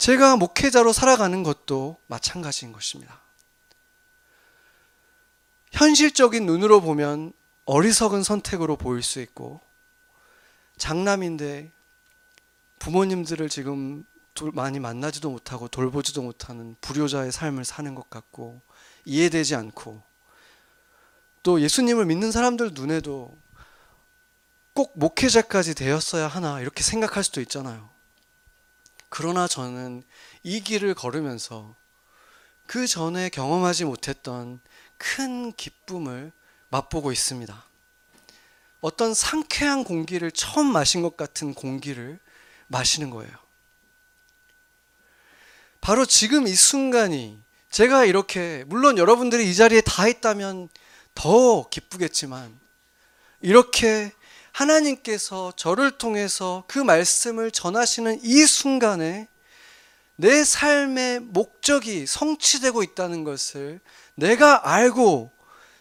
제가 목회자로 살아가는 것도 마찬가지인 것입니다. 현실적인 눈으로 보면 어리석은 선택으로 보일 수 있고 장남인데 부모님들을 지금 많이 만나지도 못하고 돌보지도 못하는 불효자의 삶을 사는 것 같고 이해되지 않고 또 예수님을 믿는 사람들 눈에도 꼭 목회자까지 되었어야 하나 이렇게 생각할 수도 있잖아요. 그러나 저는 이 길을 걸으면서 그 전에 경험하지 못했던 큰 기쁨을 맛보고 있습니다. 어떤 상쾌한 공기를 처음 마신 것 같은 공기를 마시는 거예요. 바로 지금 이 순간이 제가 이렇게 물론 여러분들이 이 자리에 다 있다면 더 기쁘겠지만 이렇게 하나님께서 저를 통해서 그 말씀을 전하시는 이 순간에 내 삶의 목적이 성취되고 있다는 것을 내가 알고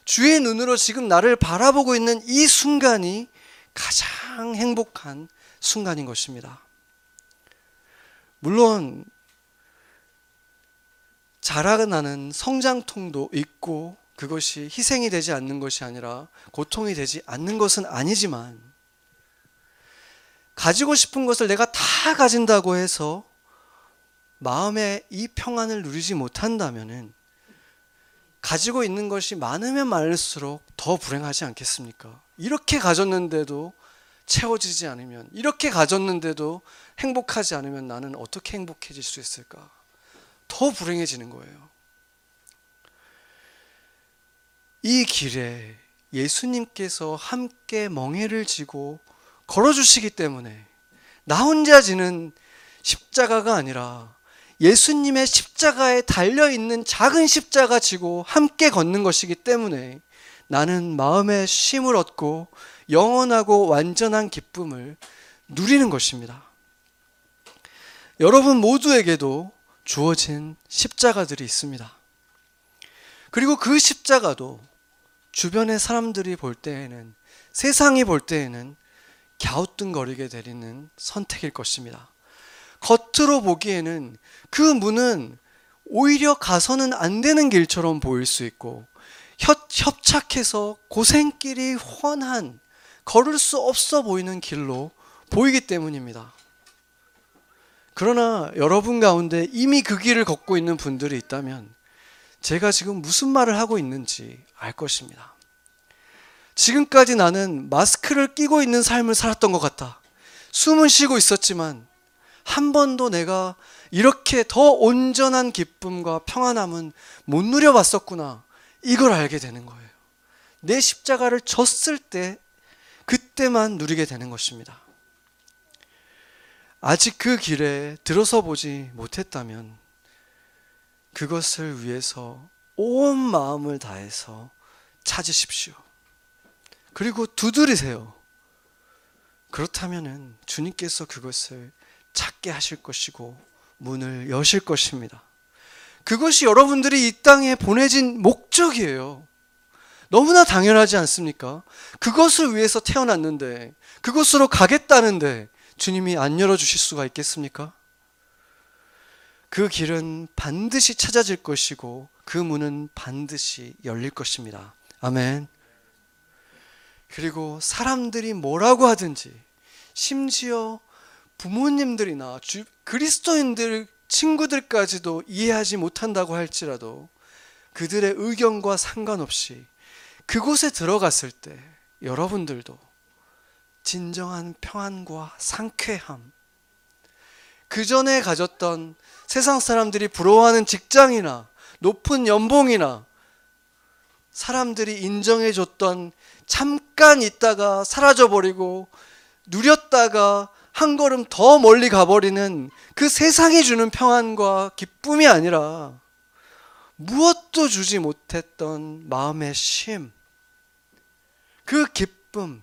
주의 눈으로 지금 나를 바라보고 있는 이 순간이 가장 행복한 순간인 것입니다. 물론 자라나는 성장통도 있고 그것이 희생이 되지 않는 것이 아니라 고통이 되지 않는 것은 아니지만 가지고 싶은 것을 내가 다 가진다고 해서 마음의 이 평안을 누리지 못한다면은 가지고 있는 것이 많으면 많을수록 더 불행하지 않겠습니까? 이렇게 가졌는데도 채워지지 않으면 이렇게 가졌는데도 행복하지 않으면 나는 어떻게 행복해질 수 있을까? 더 불행해지는 거예요. 이 길에 예수님께서 함께 멍해를 지고 걸어주시기 때문에 나 혼자 지는 십자가가 아니라 예수님의 십자가에 달려 있는 작은 십자가 지고 함께 걷는 것이기 때문에 나는 마음의 쉼을 얻고 영원하고 완전한 기쁨을 누리는 것입니다. 여러분 모두에게도 주어진 십자가들이 있습니다. 그리고 그 십자가도 주변의 사람들이 볼 때에는 세상이 볼 때에는 갸우뚱거리게 되는 선택일 것입니다. 겉으로 보기에는 그 문은 오히려 가서는 안 되는 길처럼 보일 수 있고 협, 협착해서 고생길이 훤한 걸을 수 없어 보이는 길로 보이기 때문입니다. 그러나 여러분 가운데 이미 그 길을 걷고 있는 분들이 있다면 제가 지금 무슨 말을 하고 있는지 알 것입니다. 지금까지 나는 마스크를 끼고 있는 삶을 살았던 것 같다. 숨은 쉬고 있었지만 한 번도 내가 이렇게 더 온전한 기쁨과 평안함은 못 누려봤었구나. 이걸 알게 되는 거예요. 내 십자가를 졌을 때 그때만 누리게 되는 것입니다. 아직 그 길에 들어서 보지 못했다면 그것을 위해서 온 마음을 다해서 찾으십시오. 그리고 두드리세요. 그렇다면은 주님께서 그것을 찾게 하실 것이고 문을 여실 것입니다. 그것이 여러분들이 이 땅에 보내진 목적이에요. 너무나 당연하지 않습니까? 그것을 위해서 태어났는데, 그곳으로 가겠다는데, 주님이 안 열어주실 수가 있겠습니까? 그 길은 반드시 찾아질 것이고, 그 문은 반드시 열릴 것입니다. 아멘. 그리고 사람들이 뭐라고 하든지, 심지어 부모님들이나 주, 그리스도인들 친구들까지도 이해하지 못한다고 할지라도 그들의 의견과 상관없이 그곳에 들어갔을 때 여러분들도 진정한 평안과 상쾌함, 그 전에 가졌던 세상 사람들이 부러워하는 직장이나 높은 연봉이나 사람들이 인정해 줬던 잠깐 있다가 사라져 버리고 누렸다가 한 걸음 더 멀리 가버리는 그 세상이 주는 평안과 기쁨이 아니라 무엇도 주지 못했던 마음의 쉼, 그 기쁨,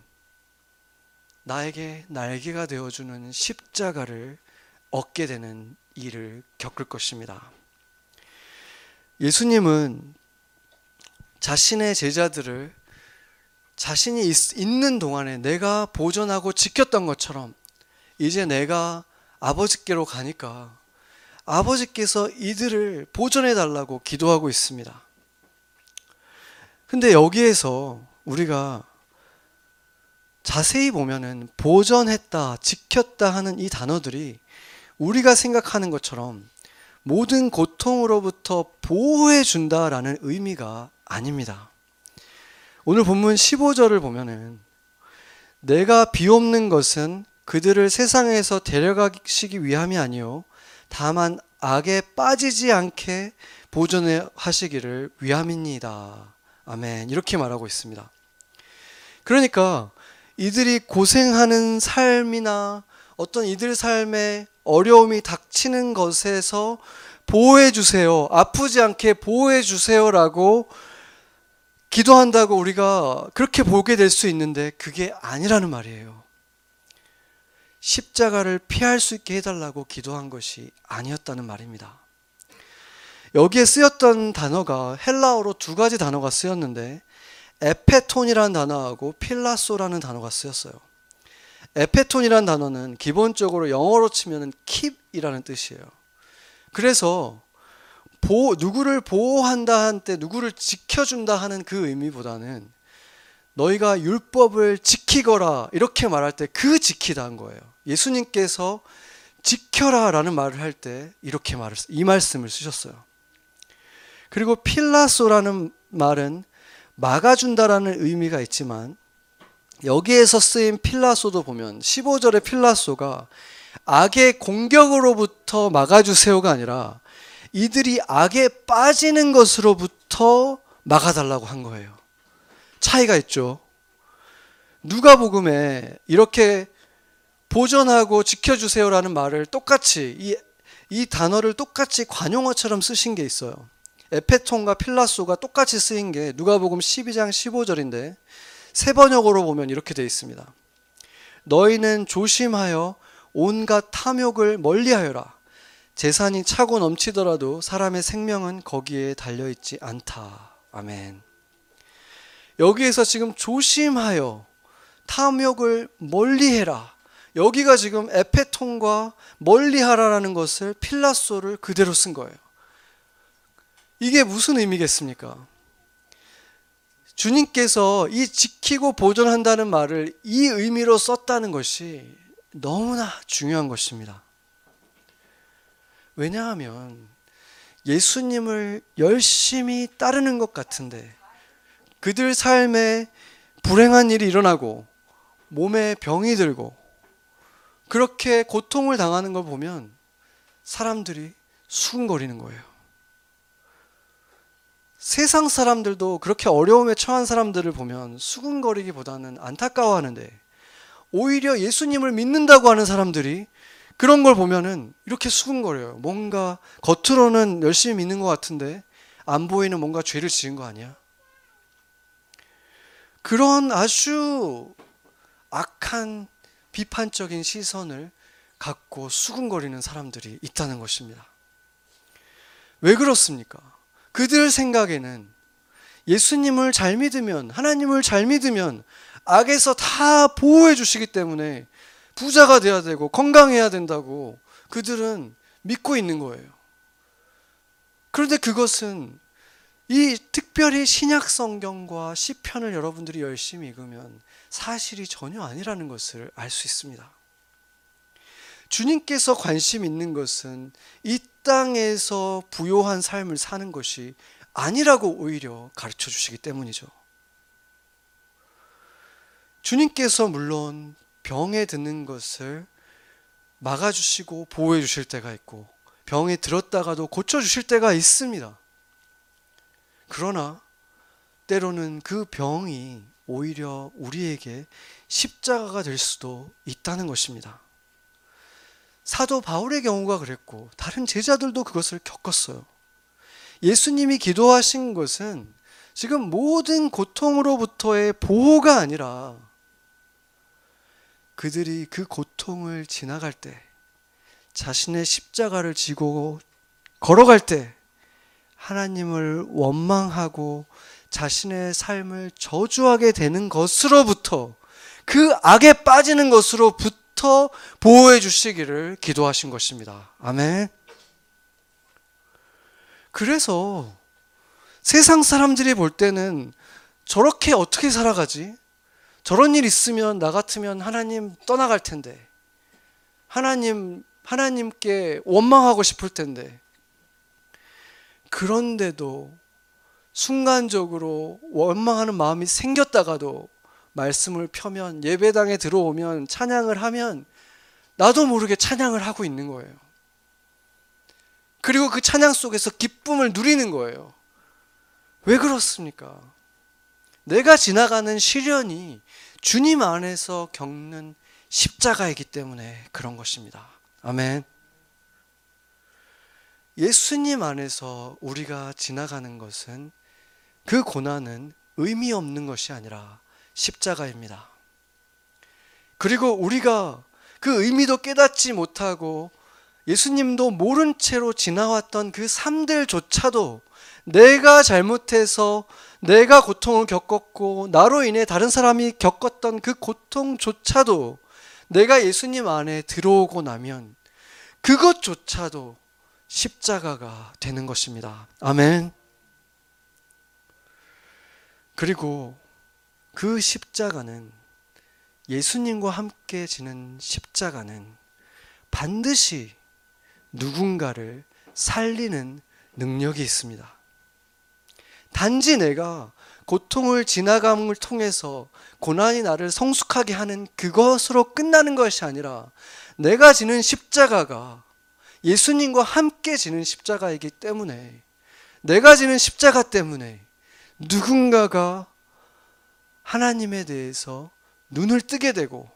나에게 날개가 되어주는 십자가를 얻게 되는 일을 겪을 것입니다. 예수님은 자신의 제자들을 자신이 있, 있는 동안에 내가 보존하고 지켰던 것처럼 이제 내가 아버지께로 가니까 아버지께서 이들을 보존해 달라고 기도하고 있습니다. 근데 여기에서 우리가 자세히 보면은 보존했다, 지켰다 하는 이 단어들이 우리가 생각하는 것처럼 모든 고통으로부터 보호해 준다라는 의미가 아닙니다. 오늘 본문 15절을 보면은 내가 비옵는 것은 그들을 세상에서 데려가시기 위함이 아니요 다만 악에 빠지지 않게 보존해 하시기를 위함입니다. 아멘. 이렇게 말하고 있습니다. 그러니까 이들이 고생하는 삶이나 어떤 이들 삶에 어려움이 닥치는 것에서 보호해 주세요. 아프지 않게 보호해 주세요라고 기도한다고 우리가 그렇게 보게 될 수 있는데 그게 아니라는 말이에요. 십자가를 피할 수 있게 해달라고 기도한 것이 아니었다는 말입니다. 여기에 쓰였던 단어가 헬라어로 두 가지 단어가 쓰였는데 에페톤이라는 단어하고 필라소라는 단어가 쓰였어요. 에페톤이라는 단어는 기본적으로 영어로 치면 keep이라는 뜻이에요. 그래서 보, 누구를 보호한다 한 때 누구를 지켜준다 하는 그 의미보다는 너희가 율법을 지키거라 이렇게 말할 때 그 지키다 한 거예요. 예수님께서 지켜라라는 말을 할 때 이렇게 말을 이 말씀을 쓰셨어요. 그리고 필라소라는 말은 막아준다라는 의미가 있지만 여기에서 쓰인 필라소도 보면 15절의 필라소가 악의 공격으로부터 막아주세요가 아니라 이들이 악에 빠지는 것으로부터 막아달라고 한 거예요. 차이가 있죠. 누가 복음에 이렇게 보존하고 지켜주세요라는 말을 똑같이 이 이 단어를 똑같이 관용어처럼 쓰신 게 있어요. 에페톤과 필라소가 똑같이 쓰인 게 누가복음 12장 15절인데 세 번역으로 보면 이렇게 되어 있습니다. 너희는 조심하여 온갖 탐욕을 멀리하여라. 재산이 차고 넘치더라도 사람의 생명은 거기에 달려 있지 않다. 아멘. 여기에서 지금 조심하여 탐욕을 멀리해라. 여기가 지금 에페톤과 멀리하라라는 것을 필라소를 그대로 쓴 거예요. 이게 무슨 의미겠습니까? 주님께서 이 지키고 보존한다는 말을 이 의미로 썼다는 것이 너무나 중요한 것입니다. 왜냐하면 예수님을 열심히 따르는 것 같은데 그들 삶에 불행한 일이 일어나고 몸에 병이 들고 그렇게 고통을 당하는 걸 보면 사람들이 수근거리는 거예요. 세상 사람들도 그렇게 어려움에 처한 사람들을 보면 수근거리기보다는 안타까워하는데 오히려 예수님을 믿는다고 하는 사람들이 그런 걸 보면은 이렇게 수근거려요. 뭔가 겉으로는 열심히 믿는 것 같은데 안 보이는 뭔가 죄를 지은 거 아니야? 그런 아주 악한 비판적인 시선을 갖고 수근거리는 사람들이 있다는 것입니다. 왜 그렇습니까? 그들 생각에는 예수님을 잘 믿으면, 하나님을 잘 믿으면 악에서 다 보호해 주시기 때문에 부자가 돼야 되고 건강해야 된다고 그들은 믿고 있는 거예요. 그런데 그것은 이 특별히 신약 성경과 시편을 여러분들이 열심히 읽으면 사실이 전혀 아니라는 것을 알 수 있습니다. 주님께서 관심 있는 것은 이 땅에서 부요한 삶을 사는 것이 아니라고 오히려 가르쳐 주시기 때문이죠. 주님께서 물론 병에 드는 것을 막아주시고 보호해 주실 때가 있고 병에 들었다가도 고쳐 주실 때가 있습니다. 그러나 때로는 그 병이 오히려 우리에게 십자가가 될 수도 있다는 것입니다. 사도 바울의 경우가 그랬고 다른 제자들도 그것을 겪었어요. 예수님이 기도하신 것은 지금 모든 고통으로부터의 보호가 아니라 그들이 그 고통을 지나갈 때 자신의 십자가를 지고 걸어갈 때 하나님을 원망하고 자신의 삶을 저주하게 되는 것으로부터 그 악에 빠지는 것으로부터 보호해 주시기를 기도하신 것입니다. 아멘. 그래서 세상 사람들이 볼 때는 저렇게 어떻게 살아가지? 저런 일 있으면 나 같으면 하나님 떠나갈 텐데. 하나님, 하나님께 원망하고 싶을 텐데. 그런데도 순간적으로 원망하는 마음이 생겼다가도 말씀을 펴면 예배당에 들어오면 찬양을 하면 나도 모르게 찬양을 하고 있는 거예요. 그리고 그 찬양 속에서 기쁨을 누리는 거예요. 왜 그렇습니까? 내가 지나가는 시련이 주님 안에서 겪는 십자가이기 때문에 그런 것입니다. 아멘. 예수님 안에서 우리가 지나가는 것은 그 고난은 의미 없는 것이 아니라 십자가입니다. 그리고 우리가 그 의미도 깨닫지 못하고 예수님도 모른 채로 지나왔던 그 삶들조차도 내가 잘못해서 내가 고통을 겪었고 나로 인해 다른 사람이 겪었던 그 고통조차도 내가 예수님 안에 들어오고 나면 그것조차도 십자가가 되는 것입니다. 아멘. 그리고 그 십자가는 예수님과 함께 지는 십자가는 반드시 누군가를 살리는 능력이 있습니다. 단지 내가 고통을 지나감을 통해서 고난이 나를 성숙하게 하는 그것으로 끝나는 것이 아니라 내가 지는 십자가가 예수님과 함께 지는 십자가이기 때문에 내가 지는 십자가 때문에 누군가가 하나님에 대해서 눈을 뜨게 되고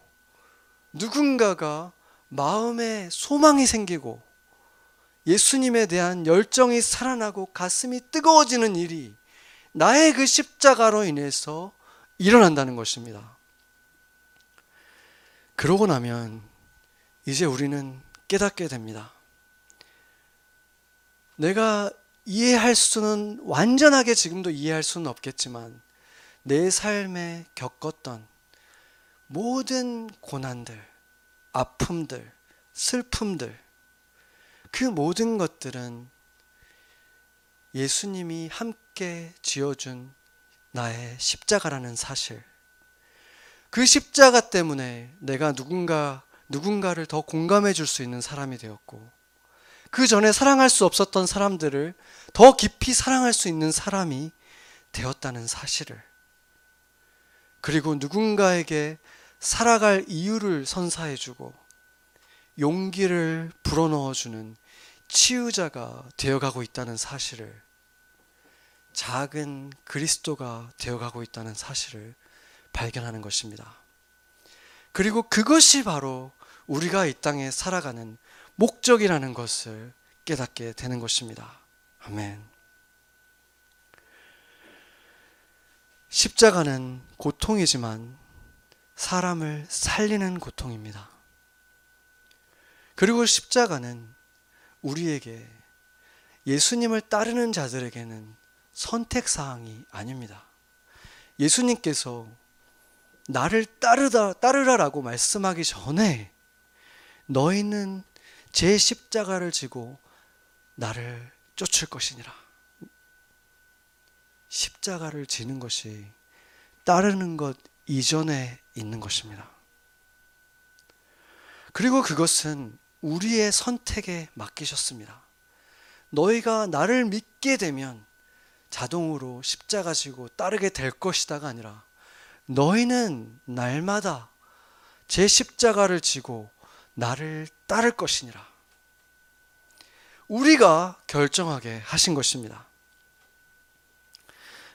누군가가 마음에 소망이 생기고 예수님에 대한 열정이 살아나고 가슴이 뜨거워지는 일이 나의 그 십자가로 인해서 일어난다는 것입니다. 그러고 나면 이제 우리는 깨닫게 됩니다. 내가 이해할 수는 완전하게 지금도 이해할 수는 없겠지만 내 삶에 겪었던 모든 고난들, 아픔들, 슬픔들, 그 모든 것들은 예수님이 함께 지어준 나의 십자가라는 사실. 그 십자가 때문에 내가 누군가, 누군가를 더 공감해 줄 수 있는 사람이 되었고, 그 전에 사랑할 수 없었던 사람들을 더 깊이 사랑할 수 있는 사람이 되었다는 사실을. 그리고 누군가에게 살아갈 이유를 선사해 주고, 용기를 불어넣어 주는 치유자가 되어가고 있다는 사실을 작은 그리스도가 되어가고 있다는 사실을 발견하는 것입니다. 그리고 그것이 바로 우리가 이 땅에 살아가는 목적이라는 것을 깨닫게 되는 것입니다. 아멘. 십자가는 고통이지만 사람을 살리는 고통입니다. 그리고 십자가는 우리에게 예수님을 따르는 자들에게는 선택 사항이 아닙니다. 예수님께서 나를 따르다 따르라라고 말씀하기 전에 너희는 제 십자가를 지고 나를 쫓을 것이니라. 십자가를 지는 것이 따르는 것 이전에 있는 것입니다. 그리고 그것은 우리의 선택에 맡기셨습니다. 너희가 나를 믿게 되면 자동으로 십자가 지고 따르게 될 것이다가 아니라 너희는 날마다 제 십자가를 지고 나를 따를 것이니라. 우리가 결정하게 하신 것입니다.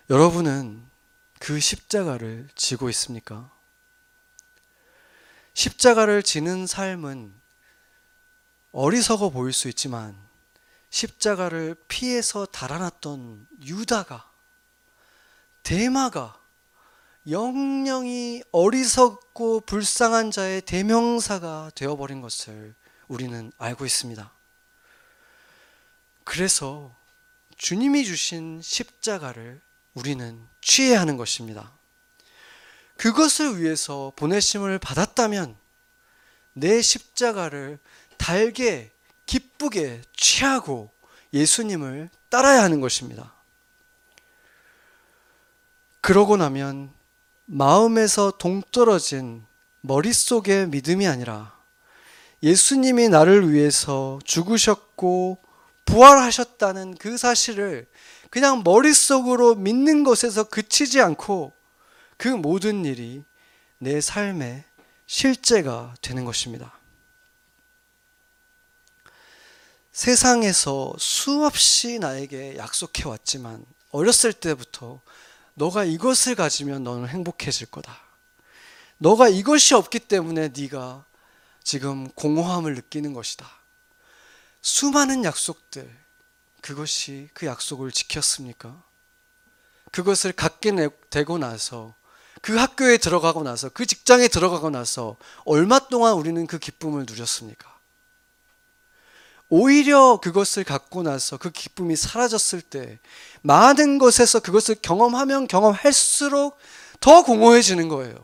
여러분은 그 십자가를 지고 있습니까? 십자가를 지는 삶은 어리석어 보일 수 있지만 십자가를 피해서 달아났던 유다가 대마가 영영이 어리석고 불쌍한 자의 대명사가 되어버린 것을 우리는 알고 있습니다. 그래서 주님이 주신 십자가를 우리는 취해야 하는 것입니다. 그것을 위해서 보내심을 받았다면 내 십자가를 달게 기쁘게 취하고 예수님을 따라야 하는 것입니다. 그러고 나면 마음에서 동떨어진 머릿속의 믿음이 아니라 예수님이 나를 위해서 죽으셨고 부활하셨다는 그 사실을 그냥 머릿속으로 믿는 것에서 그치지 않고 그 모든 일이 내 삶의 실제가 되는 것입니다. 세상에서 수없이 나에게 약속해 왔지만 어렸을 때부터 너가 이것을 가지면 너는 행복해질 거다. 너가 이것이 없기 때문에 네가 지금 공허함을 느끼는 것이다. 수많은 약속들 그것이 그 약속을 지켰습니까? 그것을 갖게 되고 나서 그 학교에 들어가고 나서 그 직장에 들어가고 나서 얼마 동안 우리는 그 기쁨을 누렸습니까? 오히려 그것을 갖고 나서 그 기쁨이 사라졌을 때 많은 것에서 그것을 경험하면 경험할수록 더 공허해지는 거예요.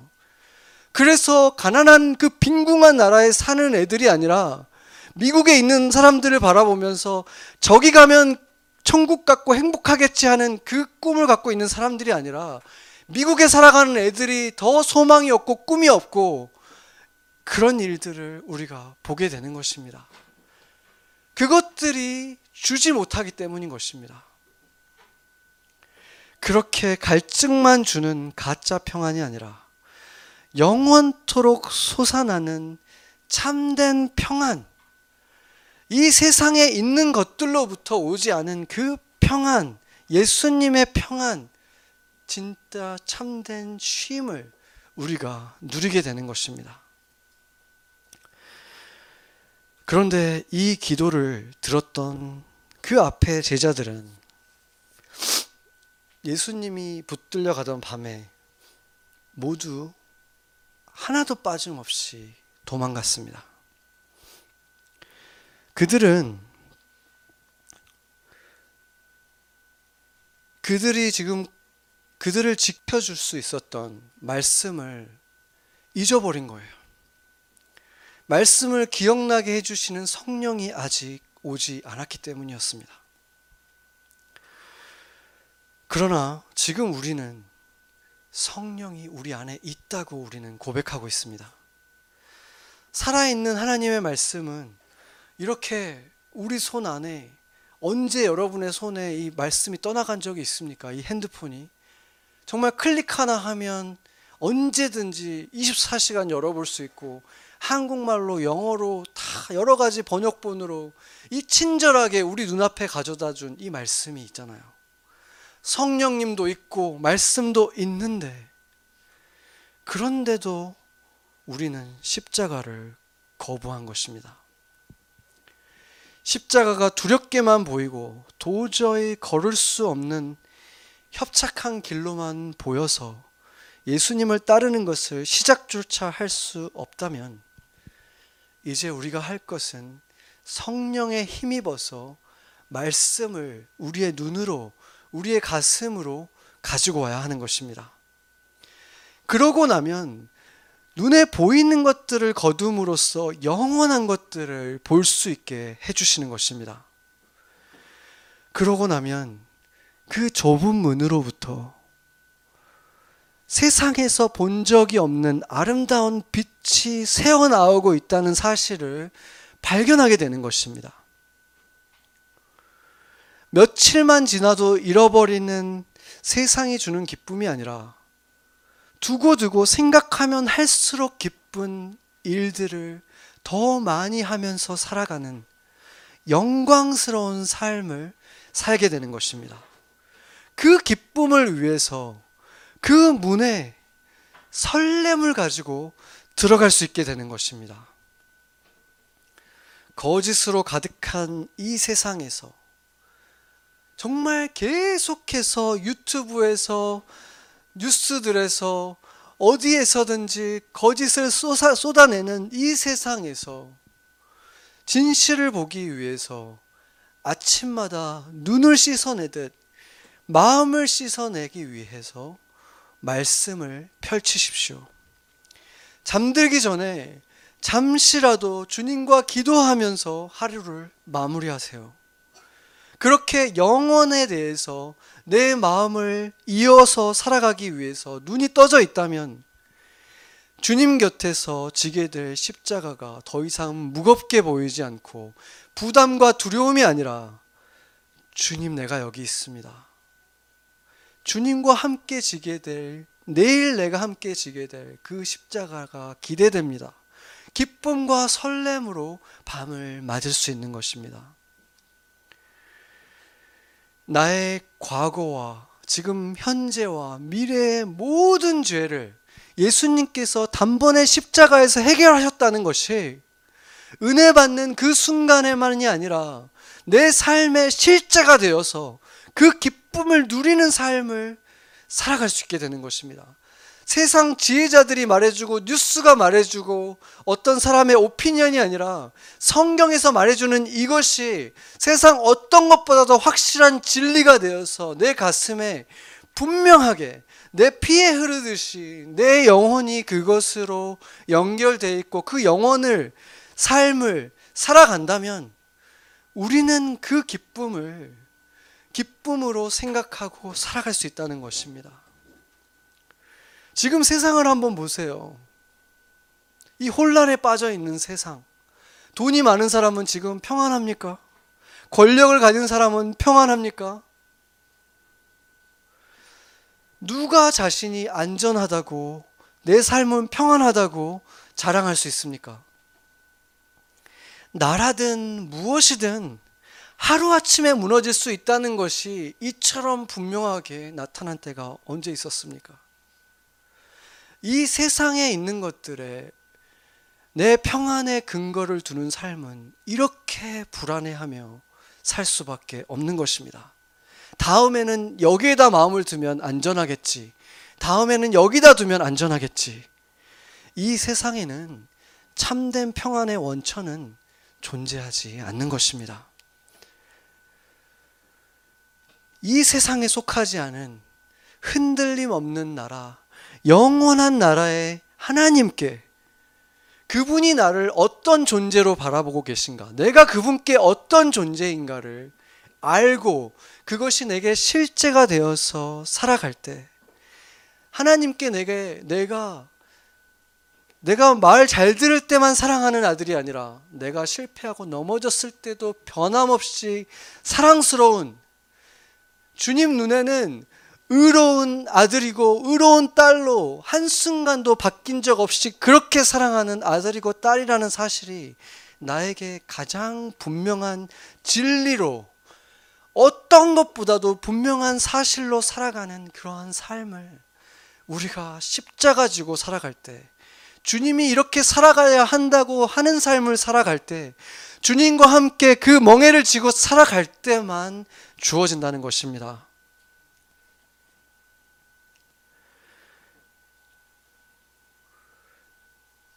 그래서 가난한 그 빈궁한 나라에 사는 애들이 아니라 미국에 있는 사람들을 바라보면서 저기 가면 천국 같고 행복하겠지 하는 그 꿈을 갖고 있는 사람들이 아니라 미국에 살아가는 애들이 더 소망이 없고 꿈이 없고 그런 일들을 우리가 보게 되는 것입니다. 그것들이 주지 못하기 때문인 것입니다. 그렇게 갈증만 주는 가짜 평안이 아니라 영원토록 솟아나는 참된 평안, 이 세상에 있는 것들로부터 오지 않은 그 평안, 예수님의 평안, 진짜 참된 그런데 이 기도를 들었던 그 앞에 제자들은 예수님이 붙들려 가던 밤에 모두 하나도 빠짐없이 도망갔습니다. 그들은 그들이 지금 그들을 지켜줄 수 있었던 말씀을 잊어버린 거예요. 말씀을 기억나게 해주시는 성령이 아직 오지 않았기 때문이었습니다. 그러나 지금 우리는 성령이 우리 안에 있다고 우리는 고백하고 있습니다. 살아있는 하나님의 말씀은 이렇게 우리 손 안에 언제 여러분의 손에 이 말씀이 떠나간 적이 있습니까? 이 핸드폰이 정말 클릭 하나 하면 언제든지 24시간 열어볼 수 있고 한국말로 영어로 다 여러 가지 번역본으로 이 친절하게 우리 눈앞에 가져다 준 이 말씀이 있잖아요. 성령님도 있고 말씀도 있는데 그런데도 우리는 십자가를 거부한 것입니다. 십자가가 두렵게만 보이고 도저히 걸을 수 없는 협착한 길로만 보여서 예수님을 따르는 것을 시작조차 할 수 없다면 이제 우리가 할 것은 성령에 힘입어서 말씀을 우리의 눈으로 우리의 가슴으로 가지고 와야 하는 것입니다. 그러고 나면 눈에 보이는 것들을 거둠으로써 영원한 것들을 볼 수 있게 해주시는 것입니다. 그러고 나면 그 좁은 문으로부터 세상에서 본 적이 없는 아름다운 빛이 새어나오고 있다는 사실을 발견하게 되는 것입니다. 며칠만 지나도 잃어버리는 세상이 주는 기쁨이 아니라 두고 두고 생각하면 할수록 기쁜 일들을 더 많이 하면서 살아가는 영광스러운 삶을 살게 되는 것입니다. 그 기쁨을 위해서 그 문에 설렘을 가지고 들어갈 수 있게 되는 것입니다. 거짓으로 가득한 이 세상에서 정말 계속해서 유튜브에서 뉴스들에서 어디에서든지 거짓을 쏟아, 쏟아내는 이 세상에서 진실을 보기 위해서 아침마다 눈을 씻어내듯 마음을 씻어내기 위해서 말씀을 펼치십시오. 잠들기 전에 잠시라도 주님과 기도하면서 하루를 마무리하세요. 그렇게 영혼에 대해서 내 마음을 이어서 살아가기 위해서 눈이 떠져 있다면 주님 곁에서 지게 될 십자가가 더 이상 무겁게 보이지 않고 부담과 두려움이 아니라 주님 내가 여기 있습니다. 주님과 함께 지게 될 내일 내가 함께 지게 될 그 십자가가 기대됩니다. 기쁨과 설렘으로 밤을 맞을 수 있는 것입니다. 나의 과거와 지금 현재와 미래의 모든 죄를 예수님께서 단번에 십자가에서 해결하셨다는 것이 은혜 받는 그 순간에만이 아니라 내 삶의 실제가 되어서 그 기쁨 을 누리는 삶을 살아갈 수 있게 되는 것입니다. 세상 지혜자들이 말해주고 뉴스가 말해주고 어떤 사람의 오피니언이 아니라 성경에서 말해주는 이것이 세상 어떤 것보다도 확실한 진리가 되어서 내 가슴에 분명하게 내 피에 흐르듯이 내 영혼이 그것으로 연결되어 있고 그 영혼을 삶을 살아간다면 우리는 그 기쁨을 기쁨으로 생각하고 살아갈 수 있다는 것입니다. 지금 세상을 한번 보세요. 이 혼란에 빠져 있는 세상. 돈이 많은 사람은 지금 평안합니까? 권력을 가진 사람은 평안합니까? 누가 자신이 안전하다고 내 삶은 평안하다고 자랑할 수 있습니까? 나라든 무엇이든 하루아침에 무너질 수 있다는 것이 이처럼 분명하게 나타난 때가 언제 있었습니까? 이 세상에 있는 것들에 내 평안에 근거를 두는 삶은 이렇게 불안해하며 살 수밖에 없는 것입니다. 다음에는 여기에다 마음을 두면 안전하겠지. 다음에는 여기다 두면 안전하겠지. 이 세상에는 참된 평안의 원천은 존재하지 않는 것입니다. 이 세상에 속하지 않은 흔들림 없는 나라, 영원한 나라의 하나님께 그분이 나를 어떤 존재로 바라보고 계신가, 내가 그분께 어떤 존재인가를 알고 그것이 내게 실제가 되어서 살아갈 때 하나님께 내게 내가 내가 말 잘 들을 때만 사랑하는 아들이 아니라 내가 실패하고 넘어졌을 때도 변함없이 사랑스러운 주님 눈에는 의로운 아들이고 의로운 딸로 한순간도 바뀐 적 없이 그렇게 사랑하는 아들이고 딸이라는 사실이 나에게 가장 분명한 진리로 어떤 것보다도 분명한 사실로 살아가는 그러한 삶을 우리가 십자가 지고 살아갈 때 주님이 이렇게 살아가야 한다고 하는 삶을 살아갈 때 주님과 함께 그 멍해를 지고 살아갈 때만 주어진다는 것입니다.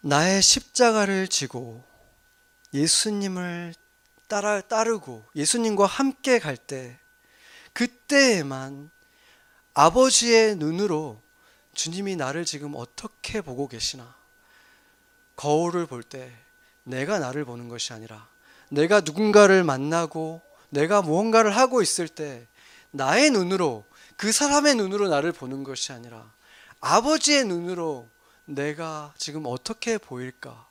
나의 십자가를 지고 예수님을 따라 따르고 예수님과 함께 갈 때 그때에만 아버지의 눈으로 주님이 나를 지금 어떻게 보고 계시나 거울을 볼 때 내가 나를 보는 것이 아니라 내가 누군가를 만나고 내가 무언가를 하고 있을 때 나의 눈으로 그 사람의 눈으로 나를 보는 것이 아니라 아버지의 눈으로 내가 지금 어떻게 보일까?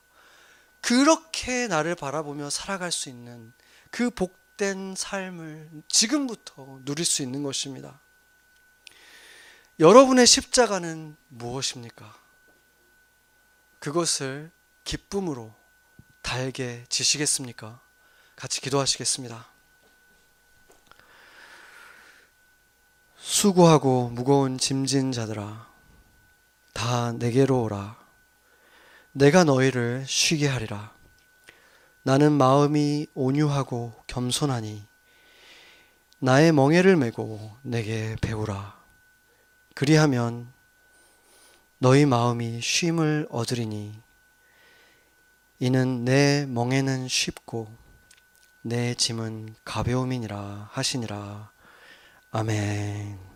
그렇게 나를 바라보며 살아갈 수 있는 그 복된 삶을 지금부터 누릴 수 있는 것입니다. 여러분의 십자가는 무엇입니까? 그것을 기쁨으로 달게 지시겠습니까? 같이 기도하시겠습니다. 수고하고 무거운 짐진 자들아, 다 내게로 오라. 내가 너희를 쉬게 하리라. 나는 마음이 온유하고 겸손하니 나의 멍에를 메고 내게 배우라. 그리하면 너희 마음이 쉼을 얻으리니 이는 내 멍에는 쉽고 내 짐은 가벼움이니라 하시니라. 아멘.